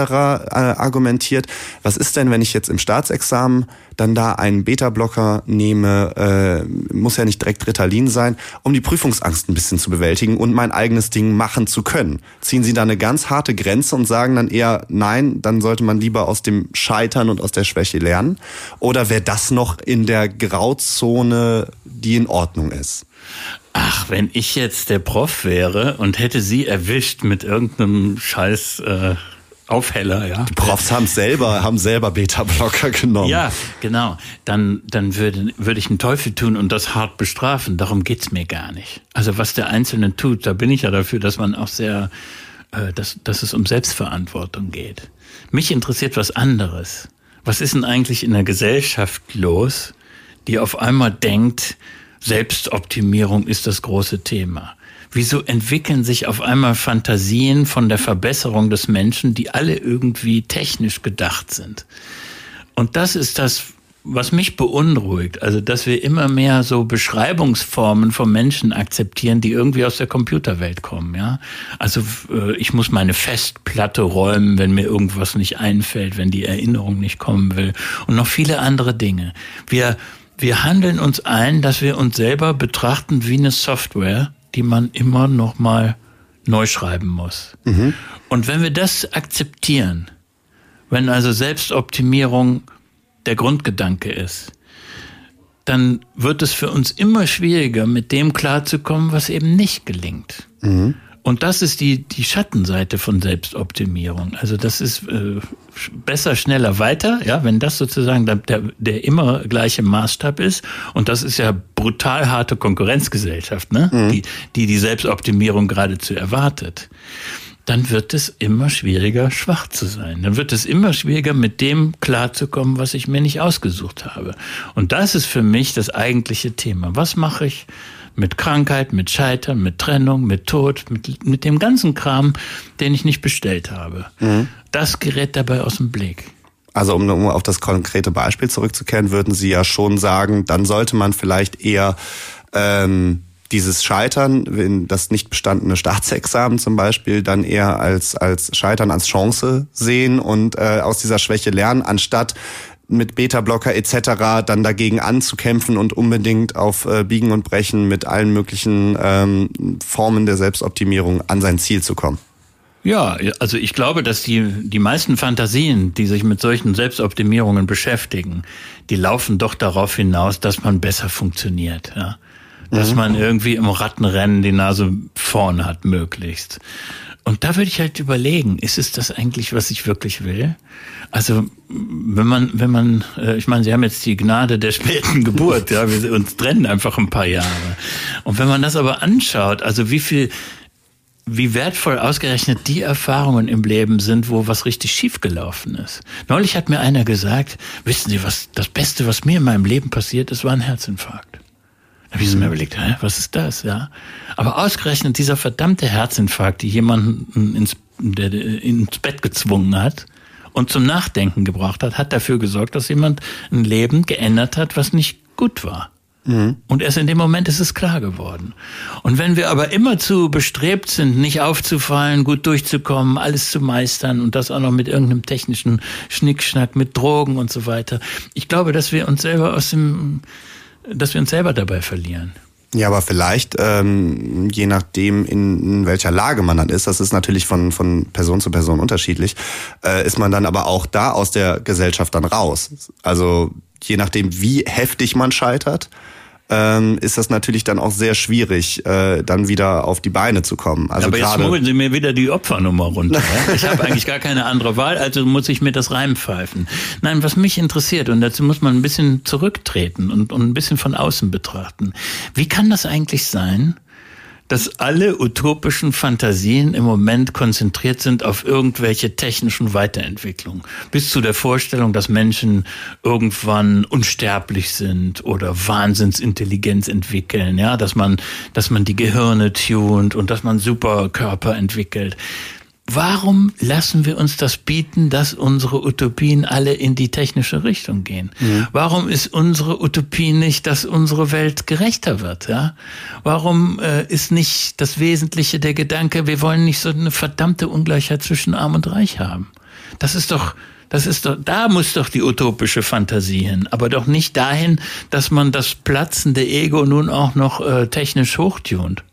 argumentiert. Was ist denn, wenn ich jetzt im Staatsexamen dann da einen Beta-Blocker nehme, äh, muss ja nicht direkt Ritalin sein, um die Prüfungsangst ein bisschen zu bewältigen und mein eigenes Ding machen zu können? Ziehen Sie da eine ganz harte Grenze und sagen dann eher, nein, dann sollte man lieber aus dem Scheitern und aus der Schwäche lernen? Oder wäre das noch in der Grauzone, die in Ordnung ist? Ach, wenn ich jetzt der Prof wäre und hätte sie erwischt mit irgendeinem Scheiß äh, Aufheller, ja. Die Profs haben selber, haben selber Beta-Blocker genommen. Ja, genau. Dann, dann würde, würde ich einen Teufel tun und das hart bestrafen. Darum geht's mir gar nicht. Also was der Einzelne tut, da bin ich ja dafür, dass man auch sehr, äh, dass, dass es um Selbstverantwortung geht. Mich interessiert was anderes. Was ist denn eigentlich in der Gesellschaft los, die auf einmal denkt, Selbstoptimierung ist das große Thema. Wieso entwickeln sich auf einmal Fantasien von der Verbesserung des Menschen, die alle irgendwie technisch gedacht sind? Und das ist das, was mich beunruhigt. Also, dass wir immer mehr so Beschreibungsformen von Menschen akzeptieren, die irgendwie aus der Computerwelt kommen, ja. Also, äh, ich muss meine Festplatte räumen, wenn mir irgendwas nicht einfällt, wenn die Erinnerung nicht kommen will und noch viele andere Dinge. Wir wir handeln uns ein, dass wir uns selber betrachten wie eine Software die man immer noch mal neu schreiben muss. Und wenn wir das akzeptieren, wenn also Selbstoptimierung der Grundgedanke ist, dann wird es für uns immer schwieriger, mit dem klarzukommen, was eben nicht gelingt. Und das ist die, die Schattenseite von Selbstoptimierung. Also das ist äh, besser, schneller, weiter, ja, wenn das sozusagen der, der, der immer gleiche Maßstab ist. Und das ist ja brutal harte Konkurrenzgesellschaft, ne? Die, die die Selbstoptimierung geradezu erwartet. Dann wird es immer schwieriger, schwach zu sein. Dann wird es immer schwieriger, mit dem klarzukommen, was ich mir nicht ausgesucht habe. Und das ist für mich das eigentliche Thema. Was mache ich? Mit Krankheit, mit Scheitern, mit Trennung, mit Tod, mit, mit dem ganzen Kram, den ich nicht bestellt habe. Das gerät dabei aus dem Blick. Also um, um auf das konkrete Beispiel zurückzukehren, würden Sie ja schon sagen, dann sollte man vielleicht eher ähm, dieses Scheitern, wenn das nicht bestandene Staatsexamen zum Beispiel, dann eher als, als Scheitern als Chance sehen und äh, aus dieser Schwäche lernen, anstatt mit Beta-Blocker etc. dann dagegen anzukämpfen und unbedingt auf äh, Biegen und Brechen mit allen möglichen ähm, Formen der Selbstoptimierung an sein Ziel zu kommen. Ja, also ich glaube, dass die, die meisten Fantasien, die sich mit solchen Selbstoptimierungen beschäftigen, die laufen doch darauf hinaus, dass man besser funktioniert. Ja? Dass man irgendwie im Rattenrennen die Nase vorn hat, möglichst. Und da würde ich halt überlegen, ist es das eigentlich, was ich wirklich will? Also wenn man, wenn man, äh, ich meine, Sie haben jetzt die Gnade der späten Geburt, ja, wir uns trennen einfach ein paar Jahre. Und wenn man das aber anschaut, also wie viel, wie wertvoll ausgerechnet die Erfahrungen im Leben sind, wo was richtig schiefgelaufen ist. Neulich hat mir einer gesagt, wissen Sie, was das Beste, was mir in meinem Leben passiert ist, war ein Herzinfarkt. Da habe ich mir überlegt, hä, was ist das, ja? Aber ausgerechnet dieser verdammte Herzinfarkt, die jemanden ins, der, ins Bett gezwungen hat und zum Nachdenken gebracht hat, hat dafür gesorgt, dass jemand ein Leben geändert hat, was nicht gut war. Und erst in dem Moment ist es klar geworden. Und wenn wir aber immerzu bestrebt sind, nicht aufzufallen, gut durchzukommen, alles zu meistern und das auch noch mit irgendeinem technischen Schnickschnack, mit Drogen und so weiter, ich glaube, dass wir uns selber aus dem, dass wir uns selber dabei verlieren. Ja, aber vielleicht, ähm, je nachdem, in, in welcher Lage man dann ist, das ist natürlich von, von Person zu Person unterschiedlich, äh, ist man dann aber auch da aus der Gesellschaft dann raus. Also je nachdem, wie heftig man scheitert, ähm, ist das natürlich dann auch sehr schwierig, äh, dann wieder auf die Beine zu kommen. Also Aber jetzt schmuggeln Sie mir wieder die Opfernummer runter. Ja? Ich habe eigentlich gar keine andere Wahl, also muss ich mir das reinpfeifen. Nein, was mich interessiert, und dazu muss man ein bisschen zurücktreten und, und ein bisschen von außen betrachten. Wie kann das eigentlich sein, dass alle utopischen Fantasien im Moment konzentriert sind auf irgendwelche technischen Weiterentwicklungen. Bis zu der Vorstellung, dass Menschen irgendwann unsterblich sind oder Wahnsinnsintelligenz entwickeln, ja, dass man, dass man die Gehirne tunt und dass man Superkörper entwickelt. Warum lassen wir uns das bieten, dass unsere Utopien alle in die technische Richtung gehen? Warum ist unsere Utopie nicht, dass unsere Welt gerechter wird? Ja? Warum äh, ist nicht das Wesentliche der Gedanke, wir wollen nicht so eine verdammte Ungleichheit zwischen Arm und Reich haben? Das ist doch, das ist doch, da muss doch die utopische Fantasie hin, aber doch nicht dahin, dass man das platzende Ego nun auch noch äh, technisch hochtunt.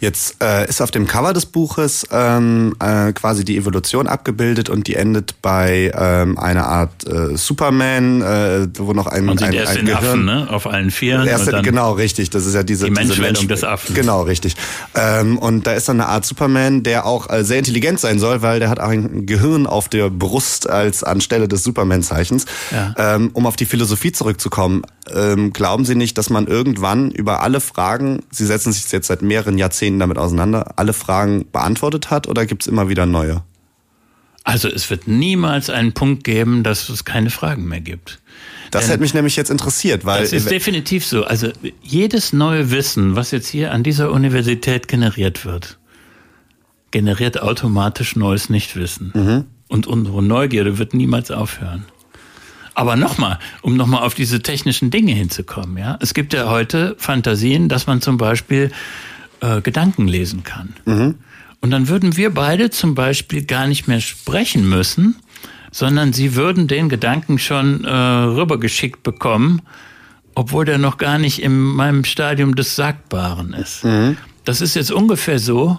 Jetzt äh, ist auf dem Cover des Buches ähm, äh, quasi die Evolution abgebildet und die endet bei ähm, einer Art äh, Superman, äh, wo noch ein, Man sieht ein, erst ein den Gehirn. Affen, ne? Auf allen Vieren. Erst, und dann genau, richtig. Das ist ja diese die Menschwerdung Mensch- des Affen. Genau, richtig. Ähm, und da ist dann eine Art Superman, der auch äh, sehr intelligent sein soll, weil der hat auch ein Gehirn auf der Brust als anstelle des Superman-Zeichens. Ja. Ähm, um auf die Philosophie zurückzukommen, ähm, glauben Sie nicht, dass man irgendwann über alle Fragen, Sie setzen sich jetzt seit mehreren Jahrzehnten damit auseinander, alle Fragen beantwortet hat oder gibt es immer wieder neue? Also es wird niemals einen Punkt geben, dass es keine Fragen mehr gibt. Das Denn- hätte mich nämlich jetzt interessiert, weil Das ist definitiv so. Also jedes neue Wissen, was jetzt hier an dieser Universität generiert wird, generiert automatisch neues Nichtwissen. Und unsere Neugierde wird niemals aufhören. Aber nochmal, um nochmal auf diese technischen Dinge hinzukommen, ja. Es gibt ja heute Fantasien, dass man zum Beispiel äh, Gedanken lesen kann. Und dann würden wir beide zum Beispiel gar nicht mehr sprechen müssen, sondern sie würden den Gedanken schon äh, rübergeschickt bekommen obwohl der noch gar nicht in meinem Stadium des Sagbaren ist. Das ist jetzt ungefähr so.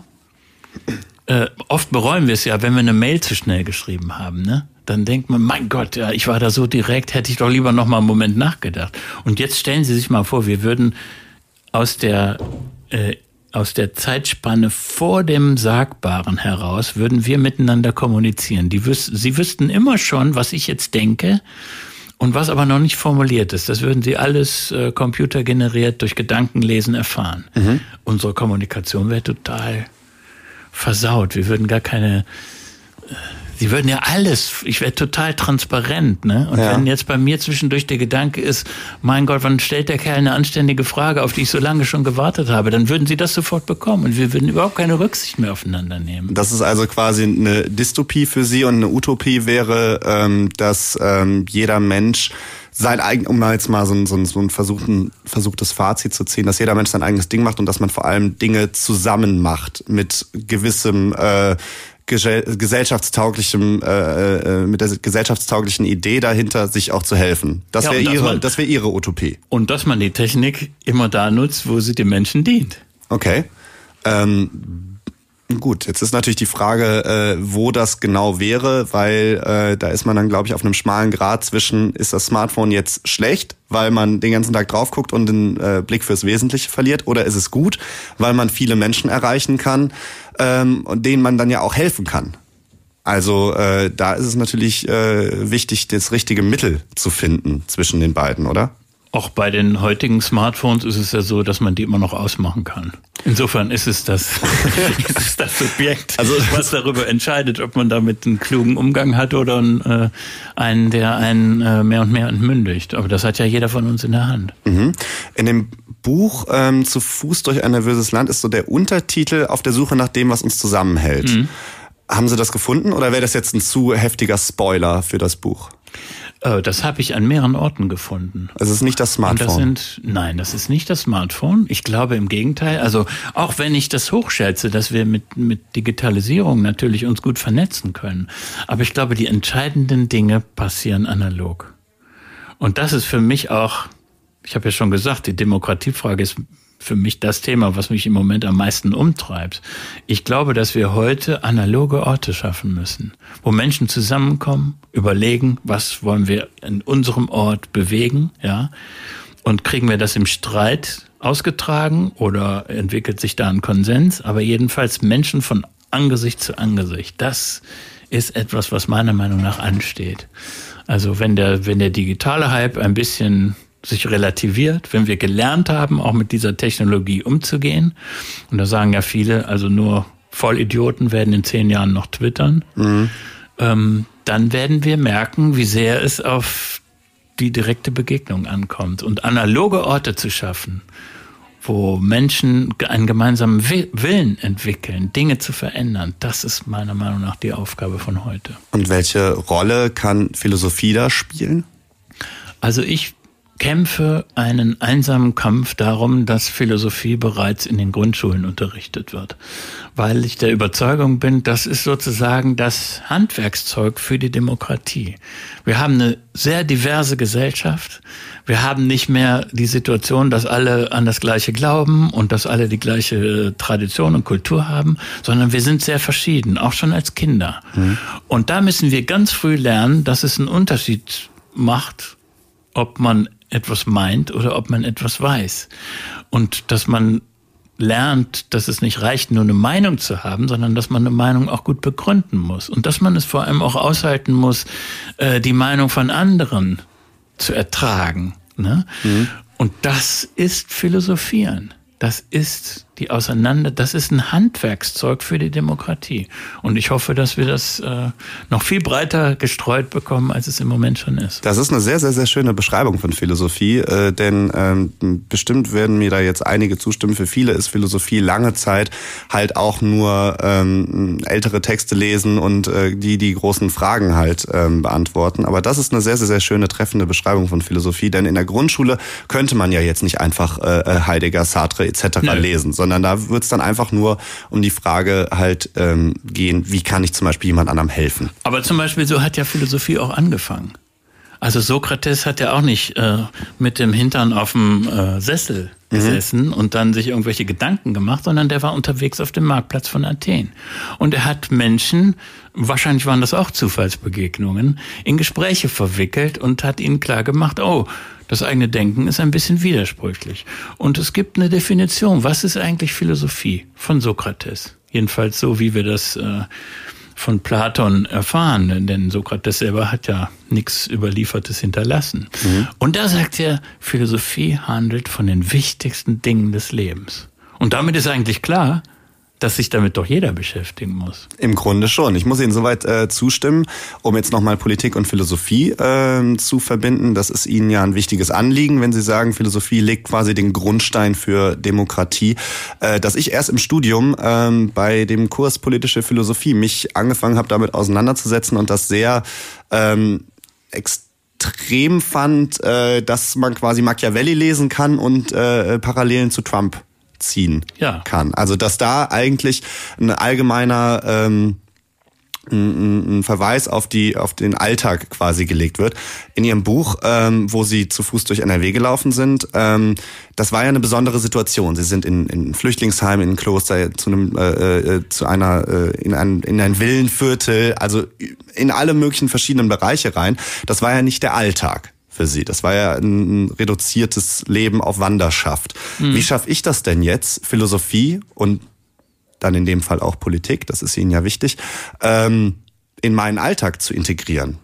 Äh, oft bereuen wir es ja, wenn wir eine Mail zu schnell geschrieben haben, ne? Dann denkt man, mein Gott, ja, ich war da so direkt, hätte ich doch lieber noch mal einen Moment nachgedacht. Und jetzt stellen Sie sich mal vor, wir würden aus der äh, aus der Zeitspanne vor dem Sagbaren heraus würden wir miteinander kommunizieren. Die wüs Sie wüssten immer schon, was ich jetzt denke und was aber noch nicht formuliert ist. Das würden Sie alles äh, computergeneriert durch Gedankenlesen erfahren. Unsere Kommunikation wäre total versaut. Wir würden gar keine äh, Sie würden ja alles, ich wäre total transparent, ne? Und Ja. wenn jetzt bei mir zwischendurch der Gedanke ist, mein Gott, wann stellt der Kerl eine anständige Frage, auf die ich so lange schon gewartet habe, dann würden Sie das sofort bekommen und wir würden überhaupt keine Rücksicht mehr aufeinander nehmen. Das ist also quasi eine Dystopie für Sie und eine Utopie wäre, ähm, dass ähm, jeder Mensch sein eigen, um mal jetzt mal so ein, so ein, so ein versuchten, versuchtes Fazit zu ziehen, dass jeder Mensch sein eigenes Ding macht und dass man vor allem Dinge zusammen macht mit gewissem äh, gesell- gesellschaftstauglichem, äh, äh, mit der gesellschaftstauglichen Idee dahinter, sich auch zu helfen. Das Ja, wäre ihre, man- das wäre ihre Utopie. Und dass man die Technik immer da nutzt, wo sie dem Menschen dient. Okay. Ähm, gut, jetzt ist natürlich die Frage, äh, wo das genau wäre, weil äh, da ist man dann, glaube ich, auf einem schmalen Grad zwischen, ist das Smartphone jetzt schlecht, weil man den ganzen Tag drauf guckt und den äh, Blick fürs Wesentliche verliert, oder ist es gut, weil man viele Menschen erreichen kann ähm, und denen man dann ja auch helfen kann. Also äh, da ist es natürlich äh, wichtig, das richtige Mittel zu finden zwischen den beiden, oder? Auch bei den heutigen Smartphones ist es ja so, dass man die immer noch ausmachen kann. Insofern ist es das, ist es das Subjekt, Also- was darüber entscheidet, ob man damit einen klugen Umgang hat oder einen, äh, einen der einen äh, mehr und mehr entmündigt. Aber das hat ja jeder von uns in der Hand. Mhm. In dem Buch ähm, Zu Fuß durch ein nervöses Land ist so der Untertitel auf der Suche nach dem, was uns zusammenhält. Haben Sie das gefunden oder wäre das jetzt ein zu heftiger Spoiler für das Buch? Äh, das habe ich an mehreren Orten gefunden. Es ist nicht das Und das Smartphone. sind, nein, das ist nicht das Smartphone. Ich glaube im Gegenteil. Also auch wenn ich das hochschätze, dass wir mit, mit Digitalisierung natürlich uns gut vernetzen können. Aber ich glaube, die entscheidenden Dinge passieren analog. Und das ist für mich auch, ich habe ja schon gesagt, die Demokratiefrage ist für mich das Thema, was mich im Moment am meisten umtreibt. Ich glaube, dass wir heute analoge Orte schaffen müssen, wo Menschen zusammenkommen, überlegen, was wollen wir in unserem Ort bewegen, ja, und kriegen wir das im Streit ausgetragen oder entwickelt sich da ein Konsens, aber jedenfalls Menschen von Angesicht zu Angesicht. Das ist etwas, was meiner Meinung nach ansteht. Also wenn der, wenn der digitale Hype ein bisschen sich relativiert, wenn wir gelernt haben, auch mit dieser Technologie umzugehen, und da sagen ja viele, also nur Vollidioten werden in zehn Jahren noch twittern, ähm, dann werden wir merken, wie sehr es auf die direkte Begegnung ankommt und analoge Orte zu schaffen, wo Menschen einen gemeinsamen Wi- Willen entwickeln, Dinge zu verändern. Das ist meiner Meinung nach die Aufgabe von heute. Und welche Rolle kann Philosophie da spielen? Also ich kämpfe einen einsamen Kampf darum, dass Philosophie bereits in den Grundschulen unterrichtet wird, weil ich der Überzeugung bin, das ist sozusagen das Handwerkszeug für die Demokratie. Wir haben eine sehr diverse Gesellschaft. Wir haben nicht mehr die Situation, dass alle an das Gleiche glauben und dass alle die gleiche Tradition und Kultur haben, sondern wir sind sehr verschieden, auch schon als Kinder. Und da müssen wir ganz früh lernen, dass es einen Unterschied macht, ob man etwas meint oder ob man etwas weiß. Und dass man lernt, dass es nicht reicht, nur eine Meinung zu haben, sondern dass man eine Meinung auch gut begründen muss. Und dass man es vor allem auch aushalten muss, äh, die Meinung von anderen zu ertragen. Ne? Und das ist Philosophieren. Das ist die Auseinander, das ist ein Handwerkszeug für die Demokratie. Und ich hoffe, dass wir das äh, noch viel breiter gestreut bekommen, als es im Moment schon ist. Das ist eine sehr, sehr, sehr schöne Beschreibung von Philosophie, äh, denn ähm, bestimmt werden mir da jetzt einige zustimmen. Für viele ist Philosophie lange Zeit halt auch nur ähm, ältere Texte lesen und äh, die die großen Fragen halt ähm, beantworten. Aber das ist eine sehr, sehr, sehr schöne, treffende Beschreibung von Philosophie, denn in der Grundschule könnte man ja jetzt nicht einfach äh, Heidegger, Sartre etc. Nö. lesen, sondern da wird es dann einfach nur um die Frage halt ähm, gehen, wie kann ich zum Beispiel jemand anderem helfen. Aber zum Beispiel so hat ja Philosophie auch angefangen. Also Sokrates hat ja auch nicht äh, mit dem Hintern auf dem äh, Sessel gesessen mhm. und dann sich irgendwelche Gedanken gemacht, sondern der war unterwegs auf dem Marktplatz von Athen. Und er hat Menschen, wahrscheinlich waren das auch Zufallsbegegnungen, in Gespräche verwickelt und hat ihnen klar gemacht, oh, das eigene Denken ist ein bisschen widersprüchlich. Und es gibt eine Definition. Was ist eigentlich Philosophie von Sokrates? Jedenfalls so, wie wir das äh, von Platon erfahren, denn Sokrates selber hat ja nichts Überliefertes hinterlassen. Mhm. Und da sagt er, Philosophie handelt von den wichtigsten Dingen des Lebens. Und damit ist eigentlich klar, dass sich damit doch jeder beschäftigen muss. Im Grunde schon. Ich muss Ihnen soweit äh, zustimmen, um jetzt nochmal Politik und Philosophie äh, zu verbinden. Das ist Ihnen ja ein wichtiges Anliegen, wenn Sie sagen, Philosophie legt quasi den Grundstein für Demokratie. Äh, dass ich erst im Studium äh, bei dem Kurs Politische Philosophie mich angefangen habe, damit auseinanderzusetzen und das sehr ähm, extrem fand, äh, dass man quasi Machiavelli lesen kann und äh, Parallelen zu Trump ziehen ja. kann. Also dass da eigentlich ein allgemeiner ähm, ein Verweis auf die auf den Alltag quasi gelegt wird in ihrem Buch, ähm, wo sie zu Fuß durch NRW gelaufen sind. Ähm, das war ja eine besondere Situation. Sie sind in, in Flüchtlingsheim, in ein Kloster, zu einem äh, äh, zu einer äh, in ein in ein Villenviertel, also in alle möglichen verschiedenen Bereiche rein. Das war ja nicht der Alltag für sie. Das war ja ein reduziertes Leben auf Wanderschaft. Mhm. Wie schaffe ich das denn jetzt, Philosophie und dann in dem Fall auch Politik, das ist Ihnen ja wichtig, ähm, in meinen Alltag zu integrieren?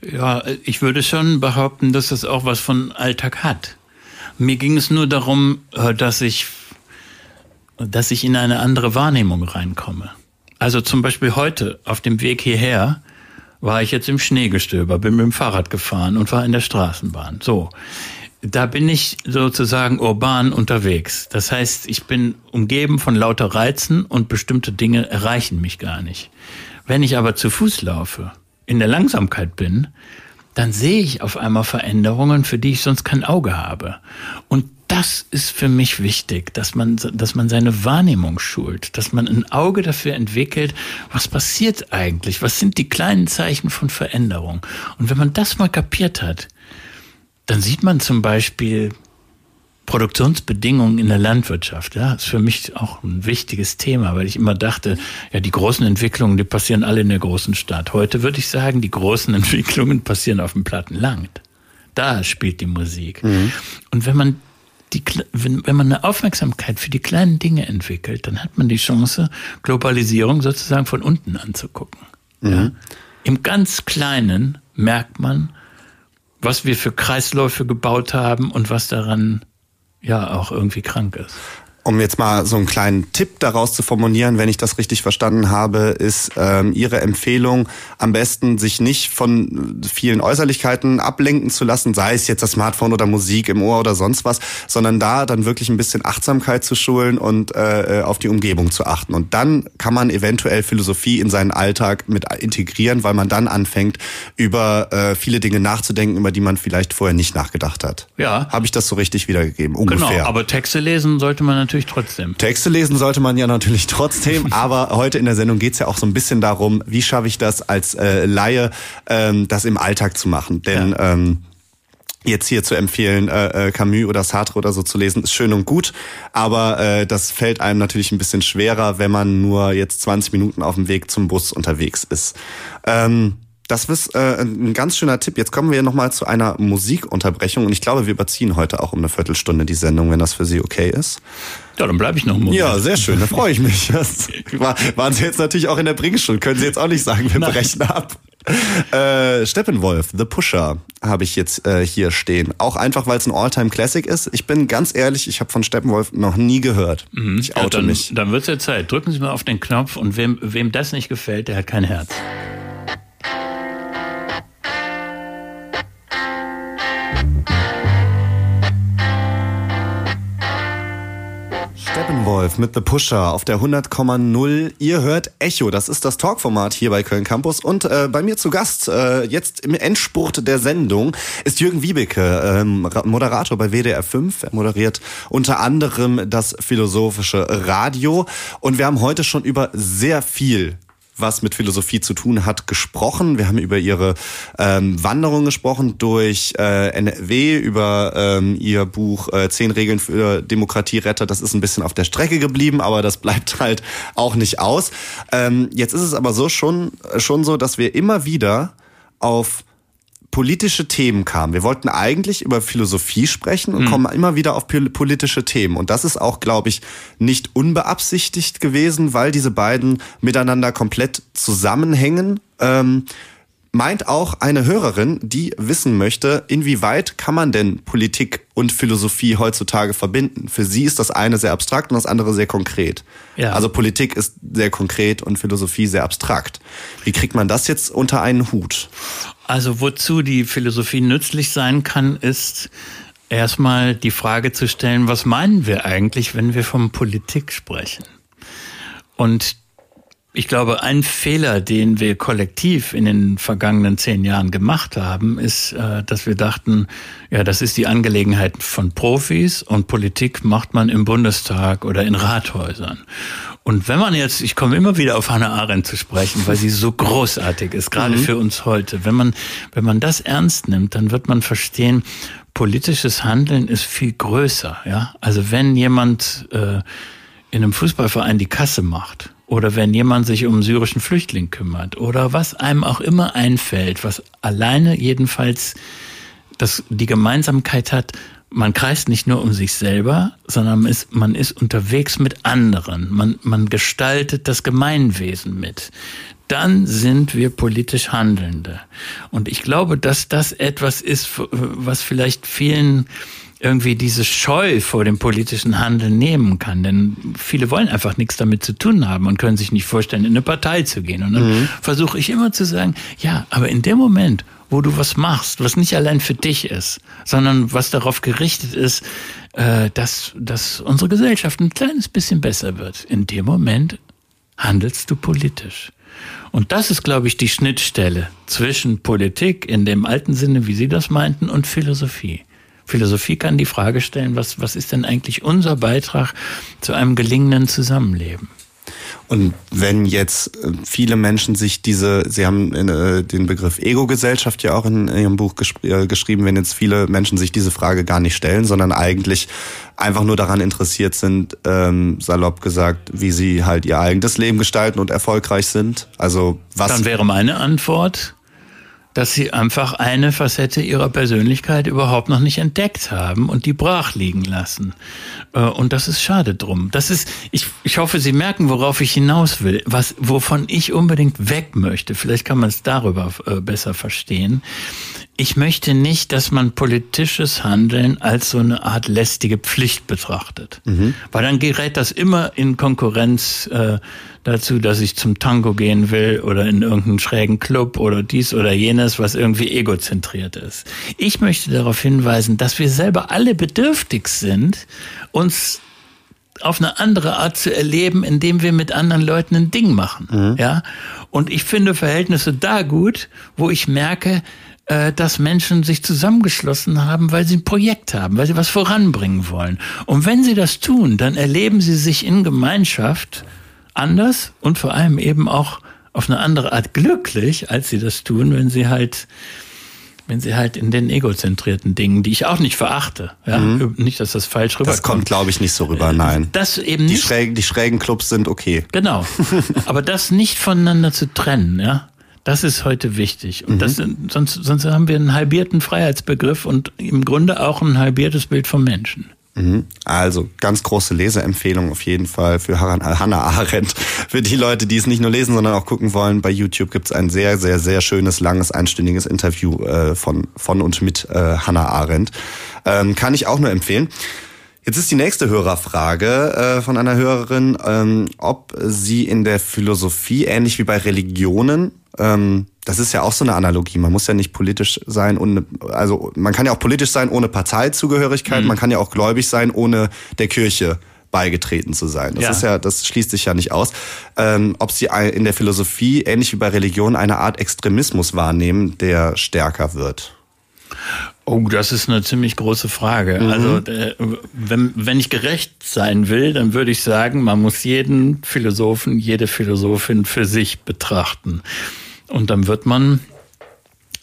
Ja, ich würde schon behaupten, dass das auch was von Alltag hat. Mir ging es nur darum, äh, dass ich, dass ich in eine andere Wahrnehmung reinkomme. Also zum Beispiel heute auf dem Weg hierher war ich jetzt im Schneegestöber, bin mit dem Fahrrad gefahren und war in der Straßenbahn. So. Da bin ich sozusagen urban unterwegs. Das heißt, ich bin umgeben von lauter Reizen und bestimmte Dinge erreichen mich gar nicht. Wenn ich aber zu Fuß laufe, in der Langsamkeit bin, dann sehe ich auf einmal Veränderungen, für die ich sonst kein Auge habe. Und das ist für mich wichtig, dass man, dass man seine Wahrnehmung schult, dass man ein Auge dafür entwickelt, was passiert eigentlich, was sind die kleinen Zeichen von Veränderung. Und wenn man das mal kapiert hat, dann sieht man zum Beispiel Produktionsbedingungen in der Landwirtschaft. Ja, ist für mich auch ein wichtiges Thema, weil ich immer dachte, ja, die großen Entwicklungen, die passieren alle in der großen Stadt. Heute würde ich sagen, die großen Entwicklungen passieren auf dem Plattenland. Da spielt die Musik. Mhm. Und wenn man die, wenn, wenn man eine Aufmerksamkeit für die kleinen Dinge entwickelt, dann hat man die Chance, Globalisierung sozusagen von unten anzugucken. Mhm. Ja? Im ganz Kleinen merkt man, was wir für Kreisläufe gebaut haben und was daran ja auch irgendwie krank ist um jetzt mal so einen kleinen Tipp daraus zu formulieren, wenn ich das richtig verstanden habe, ist ähm, Ihre Empfehlung, am besten sich nicht von vielen Äußerlichkeiten ablenken zu lassen, sei es jetzt das Smartphone oder Musik im Ohr oder sonst was, sondern da dann wirklich ein bisschen Achtsamkeit zu schulen und äh, auf die Umgebung zu achten. Und dann kann man eventuell Philosophie in seinen Alltag mit integrieren, weil man dann anfängt, über äh, viele Dinge nachzudenken, über die man vielleicht vorher nicht nachgedacht hat. Ja. Habe ich das so richtig wiedergegeben? Ungefähr. Genau, aber Texte lesen sollte man natürlich natürlich trotzdem. Texte lesen sollte man ja natürlich trotzdem, aber heute in der Sendung geht's ja auch so ein bisschen darum, wie schaffe ich das als äh, Laie, ähm, das im Alltag zu machen. Denn ja. ähm, jetzt hier zu empfehlen, äh, äh, Camus oder Sartre oder so zu lesen, ist schön und gut, aber äh, das fällt einem natürlich ein bisschen schwerer, wenn man nur jetzt 20 Minuten auf dem Weg zum Bus unterwegs ist. Ähm, das ist äh, ein ganz schöner Tipp. Jetzt kommen wir nochmal zu einer Musikunterbrechung und ich glaube, wir überziehen heute auch um eine Viertelstunde die Sendung, wenn das für Sie okay ist. Ja, dann bleibe ich noch einen Moment. Ja, sehr schön, da freue ich mich. Das war, waren Sie jetzt natürlich auch in der Bringschule, können Sie jetzt auch nicht sagen, wir Nein. brechen ab. Äh, Steppenwolf, The Pusher, habe ich jetzt äh, hier stehen. Auch einfach, weil es ein Alltime classic ist. Ich bin ganz ehrlich, ich habe von Steppenwolf noch nie gehört. Mhm. Ich oute ja, dann, mich. Dann wird's ja Zeit. Drücken Sie mal auf den Knopf und wem, wem das nicht gefällt, der hat kein Herz. Steppenwolf mit The Pusher auf der 100,0. Ihr hört Echo, das ist das Talkformat hier bei Köln Campus. Und äh, bei mir zu Gast, äh, jetzt im Endspurt der Sendung, ist Jürgen Wiebeke, ähm, Moderator bei WDR 5. Er moderiert unter anderem das philosophische Radio. Und wir haben heute schon über sehr viel was mit Philosophie zu tun hat, gesprochen. Wir haben über ihre ähm, Wanderung gesprochen durch äh, NRW, über ähm, ihr Buch äh, Zehn Regeln für Demokratieretter. Das ist ein bisschen auf der Strecke geblieben, aber das bleibt halt auch nicht aus. Ähm, jetzt ist es aber so schon, schon so, dass wir immer wieder auf politische Themen kamen. Wir wollten eigentlich über Philosophie sprechen und mhm. kommen immer wieder auf politische Themen. Und das ist auch, glaube ich, nicht unbeabsichtigt gewesen, weil diese beiden miteinander komplett zusammenhängen. Ähm, meint auch eine Hörerin, die wissen möchte, inwieweit kann man denn Politik und Philosophie heutzutage verbinden? Für sie ist das eine sehr abstrakt und das andere sehr konkret. Ja. Also Politik ist sehr konkret und Philosophie sehr abstrakt. Wie kriegt man das jetzt unter einen Hut? Also wozu die Philosophie nützlich sein kann, ist erstmal die Frage zu stellen, was meinen wir eigentlich, wenn wir von Politik sprechen? Und ich glaube, ein Fehler, den wir kollektiv in den vergangenen zehn Jahren gemacht haben, ist, äh, dass wir dachten, ja, das ist die Angelegenheit von Profis und Politik macht man im Bundestag oder in Rathäusern. Und wenn man jetzt, ich komme immer wieder auf Hannah Arendt zu sprechen, weil sie so großartig ist, gerade mhm. für uns heute. Wenn man, wenn man das ernst nimmt, dann wird man verstehen, politisches Handeln ist viel größer, ja. Also wenn jemand äh, in einem Fußballverein die Kasse macht, oder wenn jemand sich um einen syrischen Flüchtling kümmert oder was einem auch immer einfällt, was alleine jedenfalls das, die Gemeinsamkeit hat, man kreist nicht nur um sich selber, sondern man ist, man ist unterwegs mit anderen. Man, man gestaltet das Gemeinwesen mit. Dann sind wir politisch Handelnde. Und ich glaube, dass das etwas ist, was vielleicht vielen irgendwie diese Scheu vor dem politischen Handeln nehmen kann. Denn viele wollen einfach nichts damit zu tun haben und können sich nicht vorstellen, in eine Partei zu gehen. Und dann mhm. versuche ich immer zu sagen, ja, aber in dem Moment, wo du was machst, was nicht allein für dich ist, sondern was darauf gerichtet ist, äh, dass, dass unsere Gesellschaft ein kleines bisschen besser wird, in dem Moment handelst du politisch. Und das ist, glaube ich, die Schnittstelle zwischen Politik in dem alten Sinne, wie Sie das meinten, und Philosophie. Philosophie kann die Frage stellen, was, was ist denn eigentlich unser Beitrag zu einem gelingenden Zusammenleben? Und wenn jetzt äh, viele Menschen sich diese, Sie haben äh, den Begriff Ego-Gesellschaft ja auch in Ihrem Buch äh, geschrieben, wenn jetzt viele Menschen sich diese Frage gar nicht stellen, sondern eigentlich einfach nur daran interessiert sind, ähm, salopp gesagt, wie sie halt ihr eigenes Leben gestalten und erfolgreich sind. Also was? Dann wäre meine Antwort, dass sie einfach eine Facette ihrer Persönlichkeit überhaupt noch nicht entdeckt haben und die brach liegen lassen. Äh, und das ist schade drum. Das ist, ich, ich hoffe, Sie merken, worauf ich hinaus will, was, wovon ich unbedingt weg möchte. Vielleicht kann man es darüber äh, besser verstehen. Ich möchte nicht, dass man politisches Handeln als so eine Art lästige Pflicht betrachtet. Mhm. Weil dann gerät das immer in Konkurrenz äh, dazu, dass ich zum Tango gehen will oder in irgendeinen schrägen Club oder dies oder jenes, was irgendwie egozentriert ist. Ich möchte darauf hinweisen, dass wir selber alle bedürftig sind, uns auf eine andere Art zu erleben, indem wir mit anderen Leuten ein Ding machen. Mhm. Ja. Und ich finde Verhältnisse da gut, wo ich merke, dass Menschen sich zusammengeschlossen haben, weil sie ein Projekt haben, weil sie was voranbringen wollen. Und wenn sie das tun, dann erleben sie sich in Gemeinschaft anders und vor allem eben auch auf eine andere Art glücklich, als sie das tun, wenn sie halt wenn sie halt in den egozentrierten Dingen, die ich auch nicht verachte, ja, mhm. nicht, dass das falsch rüberkommt. Das kommt, glaube ich, nicht so rüber, nein. Das eben die nicht. Schrägen, die schrägen Clubs sind okay. Genau. Aber das nicht voneinander zu trennen, ja. Das ist heute wichtig. Und mhm. das, sonst, sonst haben wir einen halbierten Freiheitsbegriff und im Grunde auch ein halbiertes Bild vom Menschen. Mhm. Also ganz große Leseempfehlung auf jeden Fall für Hannah Arendt. Für die Leute, die es nicht nur lesen, sondern auch gucken wollen, bei YouTube gibt es ein sehr, sehr, sehr schönes, langes, einstündiges Interview äh, von, von und mit äh, Hannah Arendt. Ähm, kann ich auch nur empfehlen. Jetzt ist die nächste Hörerfrage äh, von einer Hörerin, ähm, ob sie in der Philosophie, ähnlich wie bei Religionen, ähm, das ist ja auch so eine Analogie. Man muss ja nicht politisch sein und also man kann ja auch politisch sein ohne Parteizugehörigkeit. Mhm. Man kann ja auch gläubig sein ohne der Kirche beigetreten zu sein. Das ja. ist ja, das schließt sich ja nicht aus. Ähm, ob sie in der Philosophie ähnlich wie bei Religion eine Art Extremismus wahrnehmen, der stärker wird. Oh, das ist eine ziemlich große Frage. Mhm. Also äh, wenn, wenn ich gerecht sein will, dann würde ich sagen, man muss jeden Philosophen, jede Philosophin für sich betrachten. Und dann wird man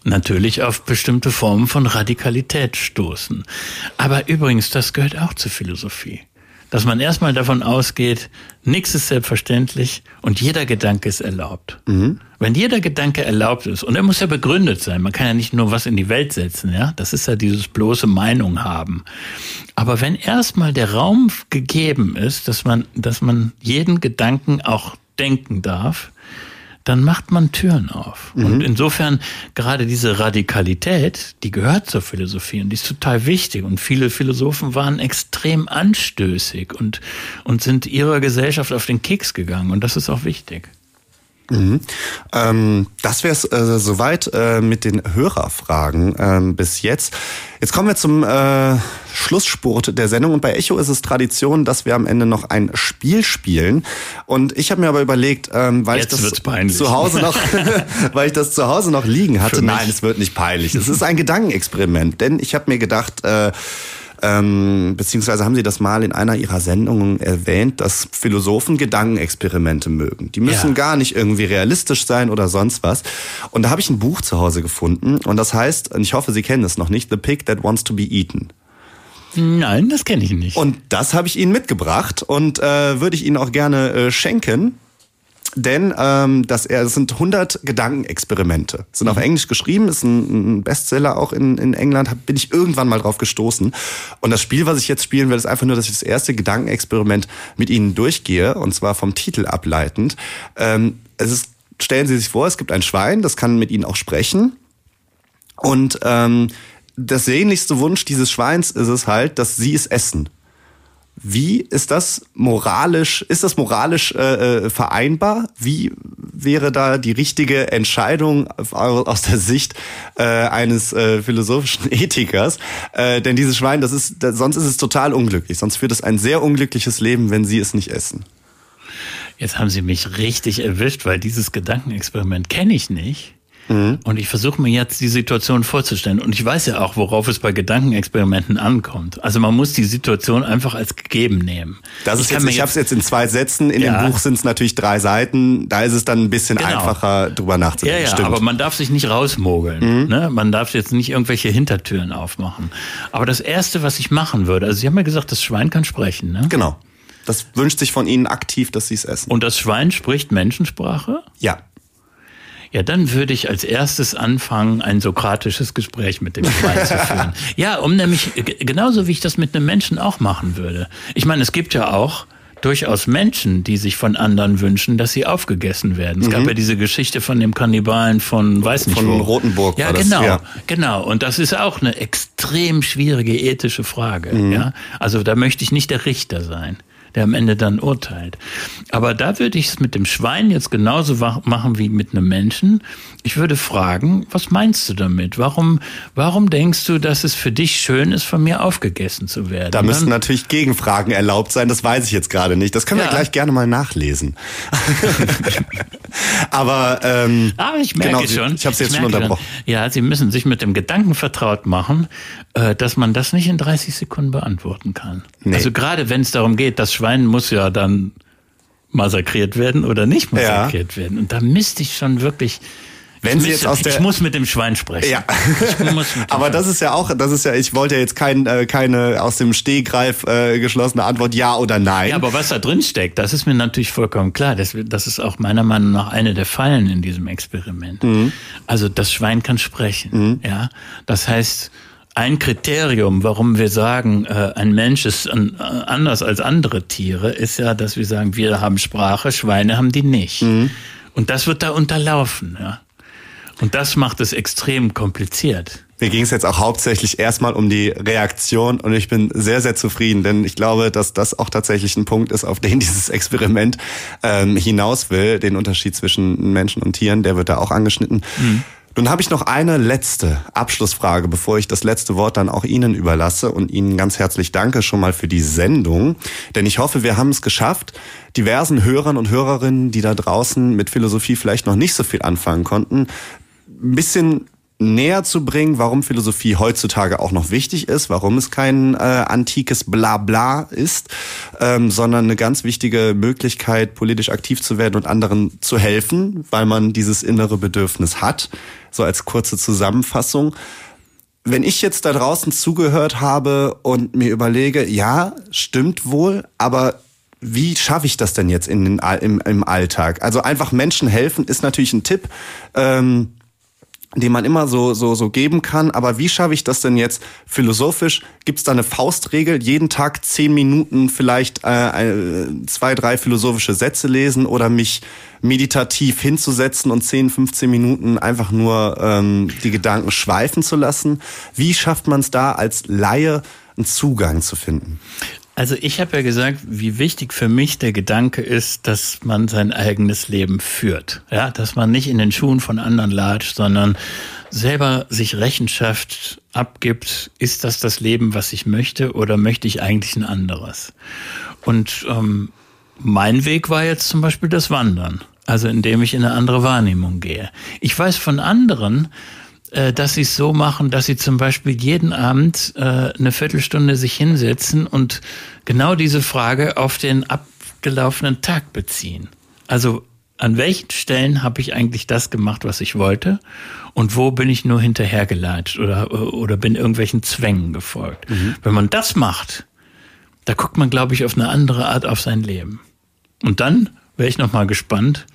natürlich auf bestimmte Formen von Radikalität stoßen. Aber übrigens, das gehört auch zur Philosophie dass man erstmal davon ausgeht, nichts ist selbstverständlich und jeder Gedanke ist erlaubt. Mhm. Wenn jeder Gedanke erlaubt ist, und er muss ja begründet sein, man kann ja nicht nur was in die Welt setzen, ja, das ist ja dieses bloße Meinung haben. Aber wenn erstmal der Raum gegeben ist, dass man, dass man jeden Gedanken auch denken darf, dann macht man Türen auf. Mhm. Und insofern gerade diese Radikalität, die gehört zur Philosophie und die ist total wichtig. Und viele Philosophen waren extrem anstößig und, und sind ihrer Gesellschaft auf den Keks gegangen. Und das ist auch wichtig. Mhm. Ähm, das wäre es äh, soweit äh, mit den Hörerfragen ähm, bis jetzt. Jetzt kommen wir zum äh, Schlussspurt der Sendung und bei Echo ist es Tradition, dass wir am Ende noch ein Spiel spielen. Und ich habe mir aber überlegt, ähm, weil jetzt ich das zu Hause noch, weil ich das zu Hause noch liegen hatte. Nein, es wird nicht peinlich. Es ist ein Gedankenexperiment, denn ich habe mir gedacht. Äh, ähm, beziehungsweise haben Sie das mal in einer Ihrer Sendungen erwähnt, dass Philosophen Gedankenexperimente mögen. Die müssen ja. gar nicht irgendwie realistisch sein oder sonst was. Und da habe ich ein Buch zu Hause gefunden und das heißt, und ich hoffe, Sie kennen es noch nicht, The Pig That Wants to Be Eaten. Nein, das kenne ich nicht. Und das habe ich Ihnen mitgebracht und äh, würde ich Ihnen auch gerne äh, schenken. Denn ähm, das, das sind 100 Gedankenexperimente. Sind auf mhm. Englisch geschrieben, ist ein, ein Bestseller auch in, in England. Hab, bin ich irgendwann mal drauf gestoßen. Und das Spiel, was ich jetzt spielen will, ist einfach nur, dass ich das erste Gedankenexperiment mit Ihnen durchgehe. Und zwar vom Titel ableitend. Ähm, es ist, stellen Sie sich vor, es gibt ein Schwein, das kann mit Ihnen auch sprechen. Und ähm, das sehnlichste Wunsch dieses Schweins ist es halt, dass Sie es essen. Wie ist das moralisch, ist das moralisch äh, äh, vereinbar? Wie wäre da die richtige Entscheidung aus der Sicht äh, eines äh, philosophischen Ethikers? Äh, denn dieses Schwein, das ist, sonst ist es total unglücklich. Sonst führt es ein sehr unglückliches Leben, wenn Sie es nicht essen. Jetzt haben Sie mich richtig erwischt, weil dieses Gedankenexperiment kenne ich nicht. Mhm. Und ich versuche mir jetzt die Situation vorzustellen. Und ich weiß ja auch, worauf es bei Gedankenexperimenten ankommt. Also man muss die Situation einfach als gegeben nehmen. Das ist ich jetzt, ich habe es jetzt in zwei Sätzen. In ja. dem Buch sind es natürlich drei Seiten. Da ist es dann ein bisschen genau. einfacher, drüber nachzudenken. Ja, ja, Stimmt. aber man darf sich nicht rausmogeln. Mhm. Ne? Man darf jetzt nicht irgendwelche Hintertüren aufmachen. Aber das Erste, was ich machen würde, also Sie haben ja gesagt, das Schwein kann sprechen. Ne? Genau. Das wünscht sich von Ihnen aktiv, dass Sie es essen. Und das Schwein spricht Menschensprache? Ja. Ja, dann würde ich als erstes anfangen, ein sokratisches Gespräch mit dem Schwein zu führen. Ja, um nämlich, genauso wie ich das mit einem Menschen auch machen würde. Ich meine, es gibt ja auch durchaus Menschen, die sich von anderen wünschen, dass sie aufgegessen werden. Es mhm. gab ja diese Geschichte von dem Kannibalen von weiß nicht von wo. Rotenburg. Ja, genau, das, ja. genau. Und das ist auch eine extrem schwierige ethische Frage. Mhm. Ja, also da möchte ich nicht der Richter sein der am Ende dann urteilt. Aber da würde ich es mit dem Schwein jetzt genauso machen wie mit einem Menschen. Ich würde fragen, was meinst du damit? Warum, warum denkst du, dass es für dich schön ist, von mir aufgegessen zu werden? Da müssen natürlich Gegenfragen erlaubt sein, das weiß ich jetzt gerade nicht. Das können ja. wir gleich gerne mal nachlesen. Aber ähm, ah, ich merke genau, schon. Ich habe es jetzt schon unterbrochen. Schon. Ja, Sie müssen sich mit dem Gedanken vertraut machen, äh, dass man das nicht in 30 Sekunden beantworten kann. Nee. Also gerade wenn es darum geht, das Schwein muss ja dann massakriert werden oder nicht massakriert ja. werden. Und da müsste ich schon wirklich wenn Sie jetzt aus der ich muss mit dem Schwein sprechen. Ja. Aber das ist ja auch, das ist ja, ich wollte ja jetzt kein, äh, keine aus dem Stehgreif äh, geschlossene Antwort, ja oder nein. Ja, aber was da drin steckt, das ist mir natürlich vollkommen klar. Das, das ist auch meiner Meinung nach eine der Fallen in diesem Experiment. Mhm. Also das Schwein kann sprechen. Mhm. Ja, das heißt ein Kriterium, warum wir sagen, äh, ein Mensch ist äh, anders als andere Tiere, ist ja, dass wir sagen, wir haben Sprache, Schweine haben die nicht. Mhm. Und das wird da unterlaufen. Ja. Und das macht es extrem kompliziert. Mir ging es jetzt auch hauptsächlich erstmal um die Reaktion und ich bin sehr, sehr zufrieden, denn ich glaube, dass das auch tatsächlich ein Punkt ist, auf den dieses Experiment ähm, hinaus will. Den Unterschied zwischen Menschen und Tieren, der wird da auch angeschnitten. Mhm. Nun habe ich noch eine letzte Abschlussfrage, bevor ich das letzte Wort dann auch Ihnen überlasse und Ihnen ganz herzlich danke schon mal für die Sendung, denn ich hoffe, wir haben es geschafft, diversen Hörern und Hörerinnen, die da draußen mit Philosophie vielleicht noch nicht so viel anfangen konnten, ein bisschen näher zu bringen, warum Philosophie heutzutage auch noch wichtig ist, warum es kein äh, antikes Blabla ist, ähm, sondern eine ganz wichtige Möglichkeit, politisch aktiv zu werden und anderen zu helfen, weil man dieses innere Bedürfnis hat. So als kurze Zusammenfassung. Wenn ich jetzt da draußen zugehört habe und mir überlege, ja, stimmt wohl, aber wie schaffe ich das denn jetzt in den, im, im Alltag? Also einfach Menschen helfen ist natürlich ein Tipp. Ähm, den man immer so, so, so geben kann. Aber wie schaffe ich das denn jetzt philosophisch? Gibt es da eine Faustregel? Jeden Tag zehn Minuten vielleicht äh, zwei, drei philosophische Sätze lesen oder mich meditativ hinzusetzen und 10, 15 Minuten einfach nur ähm, die Gedanken schweifen zu lassen? Wie schafft man es da als Laie einen Zugang zu finden? Also ich habe ja gesagt, wie wichtig für mich der Gedanke ist, dass man sein eigenes Leben führt. Ja, dass man nicht in den Schuhen von anderen latscht, sondern selber sich Rechenschaft abgibt. Ist das das Leben, was ich möchte, oder möchte ich eigentlich ein anderes? Und ähm, mein Weg war jetzt zum Beispiel das Wandern. Also indem ich in eine andere Wahrnehmung gehe. Ich weiß von anderen, äh, dass sie es so machen, dass sie zum Beispiel jeden Abend äh, eine Viertelstunde sich hinsetzen und genau diese Frage auf den abgelaufenen Tag beziehen. Also an welchen Stellen habe ich eigentlich das gemacht, was ich wollte? Und wo bin ich nur hinterhergelatscht oder, oder bin irgendwelchen Zwängen gefolgt? Mhm. Wenn man das macht, da guckt man, glaube ich, auf eine andere Art auf sein Leben. Und dann wäre ich noch mal gespannt,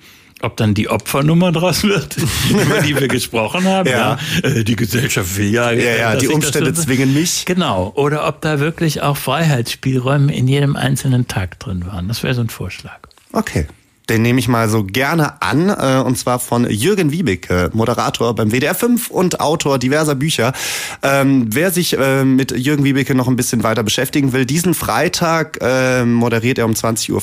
ob dann die Opfernummer draus wird, über die wir gesprochen haben. Ja. ja. Äh, die Gesellschaft will ja. Ja, ja, die Umstände zwingen mich. Genau. Oder ob da wirklich auch Freiheitsspielräume in jedem einzelnen Tag drin waren. Das wäre so ein Vorschlag. Okay. Den nehme ich mal so gerne an, äh, und zwar von Jürgen Wiebeke, Moderator beim WDR 5 und Autor diverser Bücher. Ähm, wer sich äh, mit Jürgen Wiebeke noch ein bisschen weiter beschäftigen will, diesen Freitag äh, moderiert er um 20.05 Uhr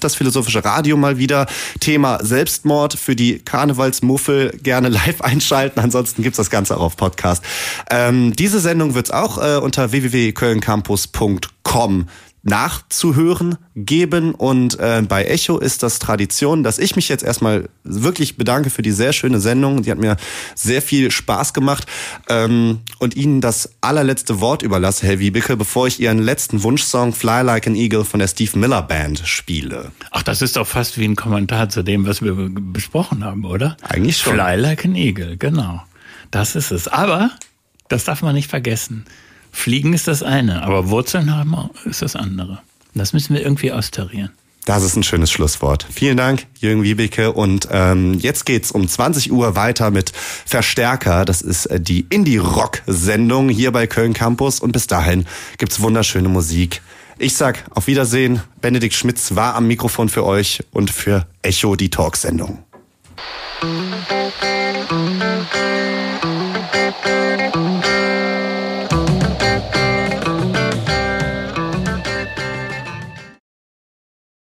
das Philosophische Radio mal wieder. Thema Selbstmord für die Karnevalsmuffel gerne live einschalten. Ansonsten gibt's das Ganze auch auf Podcast. Ähm, diese Sendung wird's auch äh, unter www.kölncampus.com nachzuhören geben. Und äh, bei Echo ist das Tradition, dass ich mich jetzt erstmal wirklich bedanke für die sehr schöne Sendung. Die hat mir sehr viel Spaß gemacht. Ähm, und Ihnen das allerletzte Wort überlasse, Herr Wiebeke, bevor ich Ihren letzten Wunschsong Fly Like an Eagle von der Steve Miller Band spiele. Ach, das ist doch fast wie ein Kommentar zu dem, was wir besprochen haben, oder? Eigentlich schon. Fly Like an Eagle, genau. Das ist es. Aber, das darf man nicht vergessen. Fliegen ist das eine, aber Wurzeln haben ist das andere. Das müssen wir irgendwie austarieren. Das ist ein schönes Schlusswort. Vielen Dank, Jürgen Wiebeke. Und ähm, jetzt geht's um 20 Uhr weiter mit Verstärker. Das ist äh, die Indie-Rock-Sendung hier bei Köln Campus. Und bis dahin gibt's wunderschöne Musik. Ich sag auf Wiedersehen. Benedikt Schmitz war am Mikrofon für euch und für Echo die Talksendung. sendung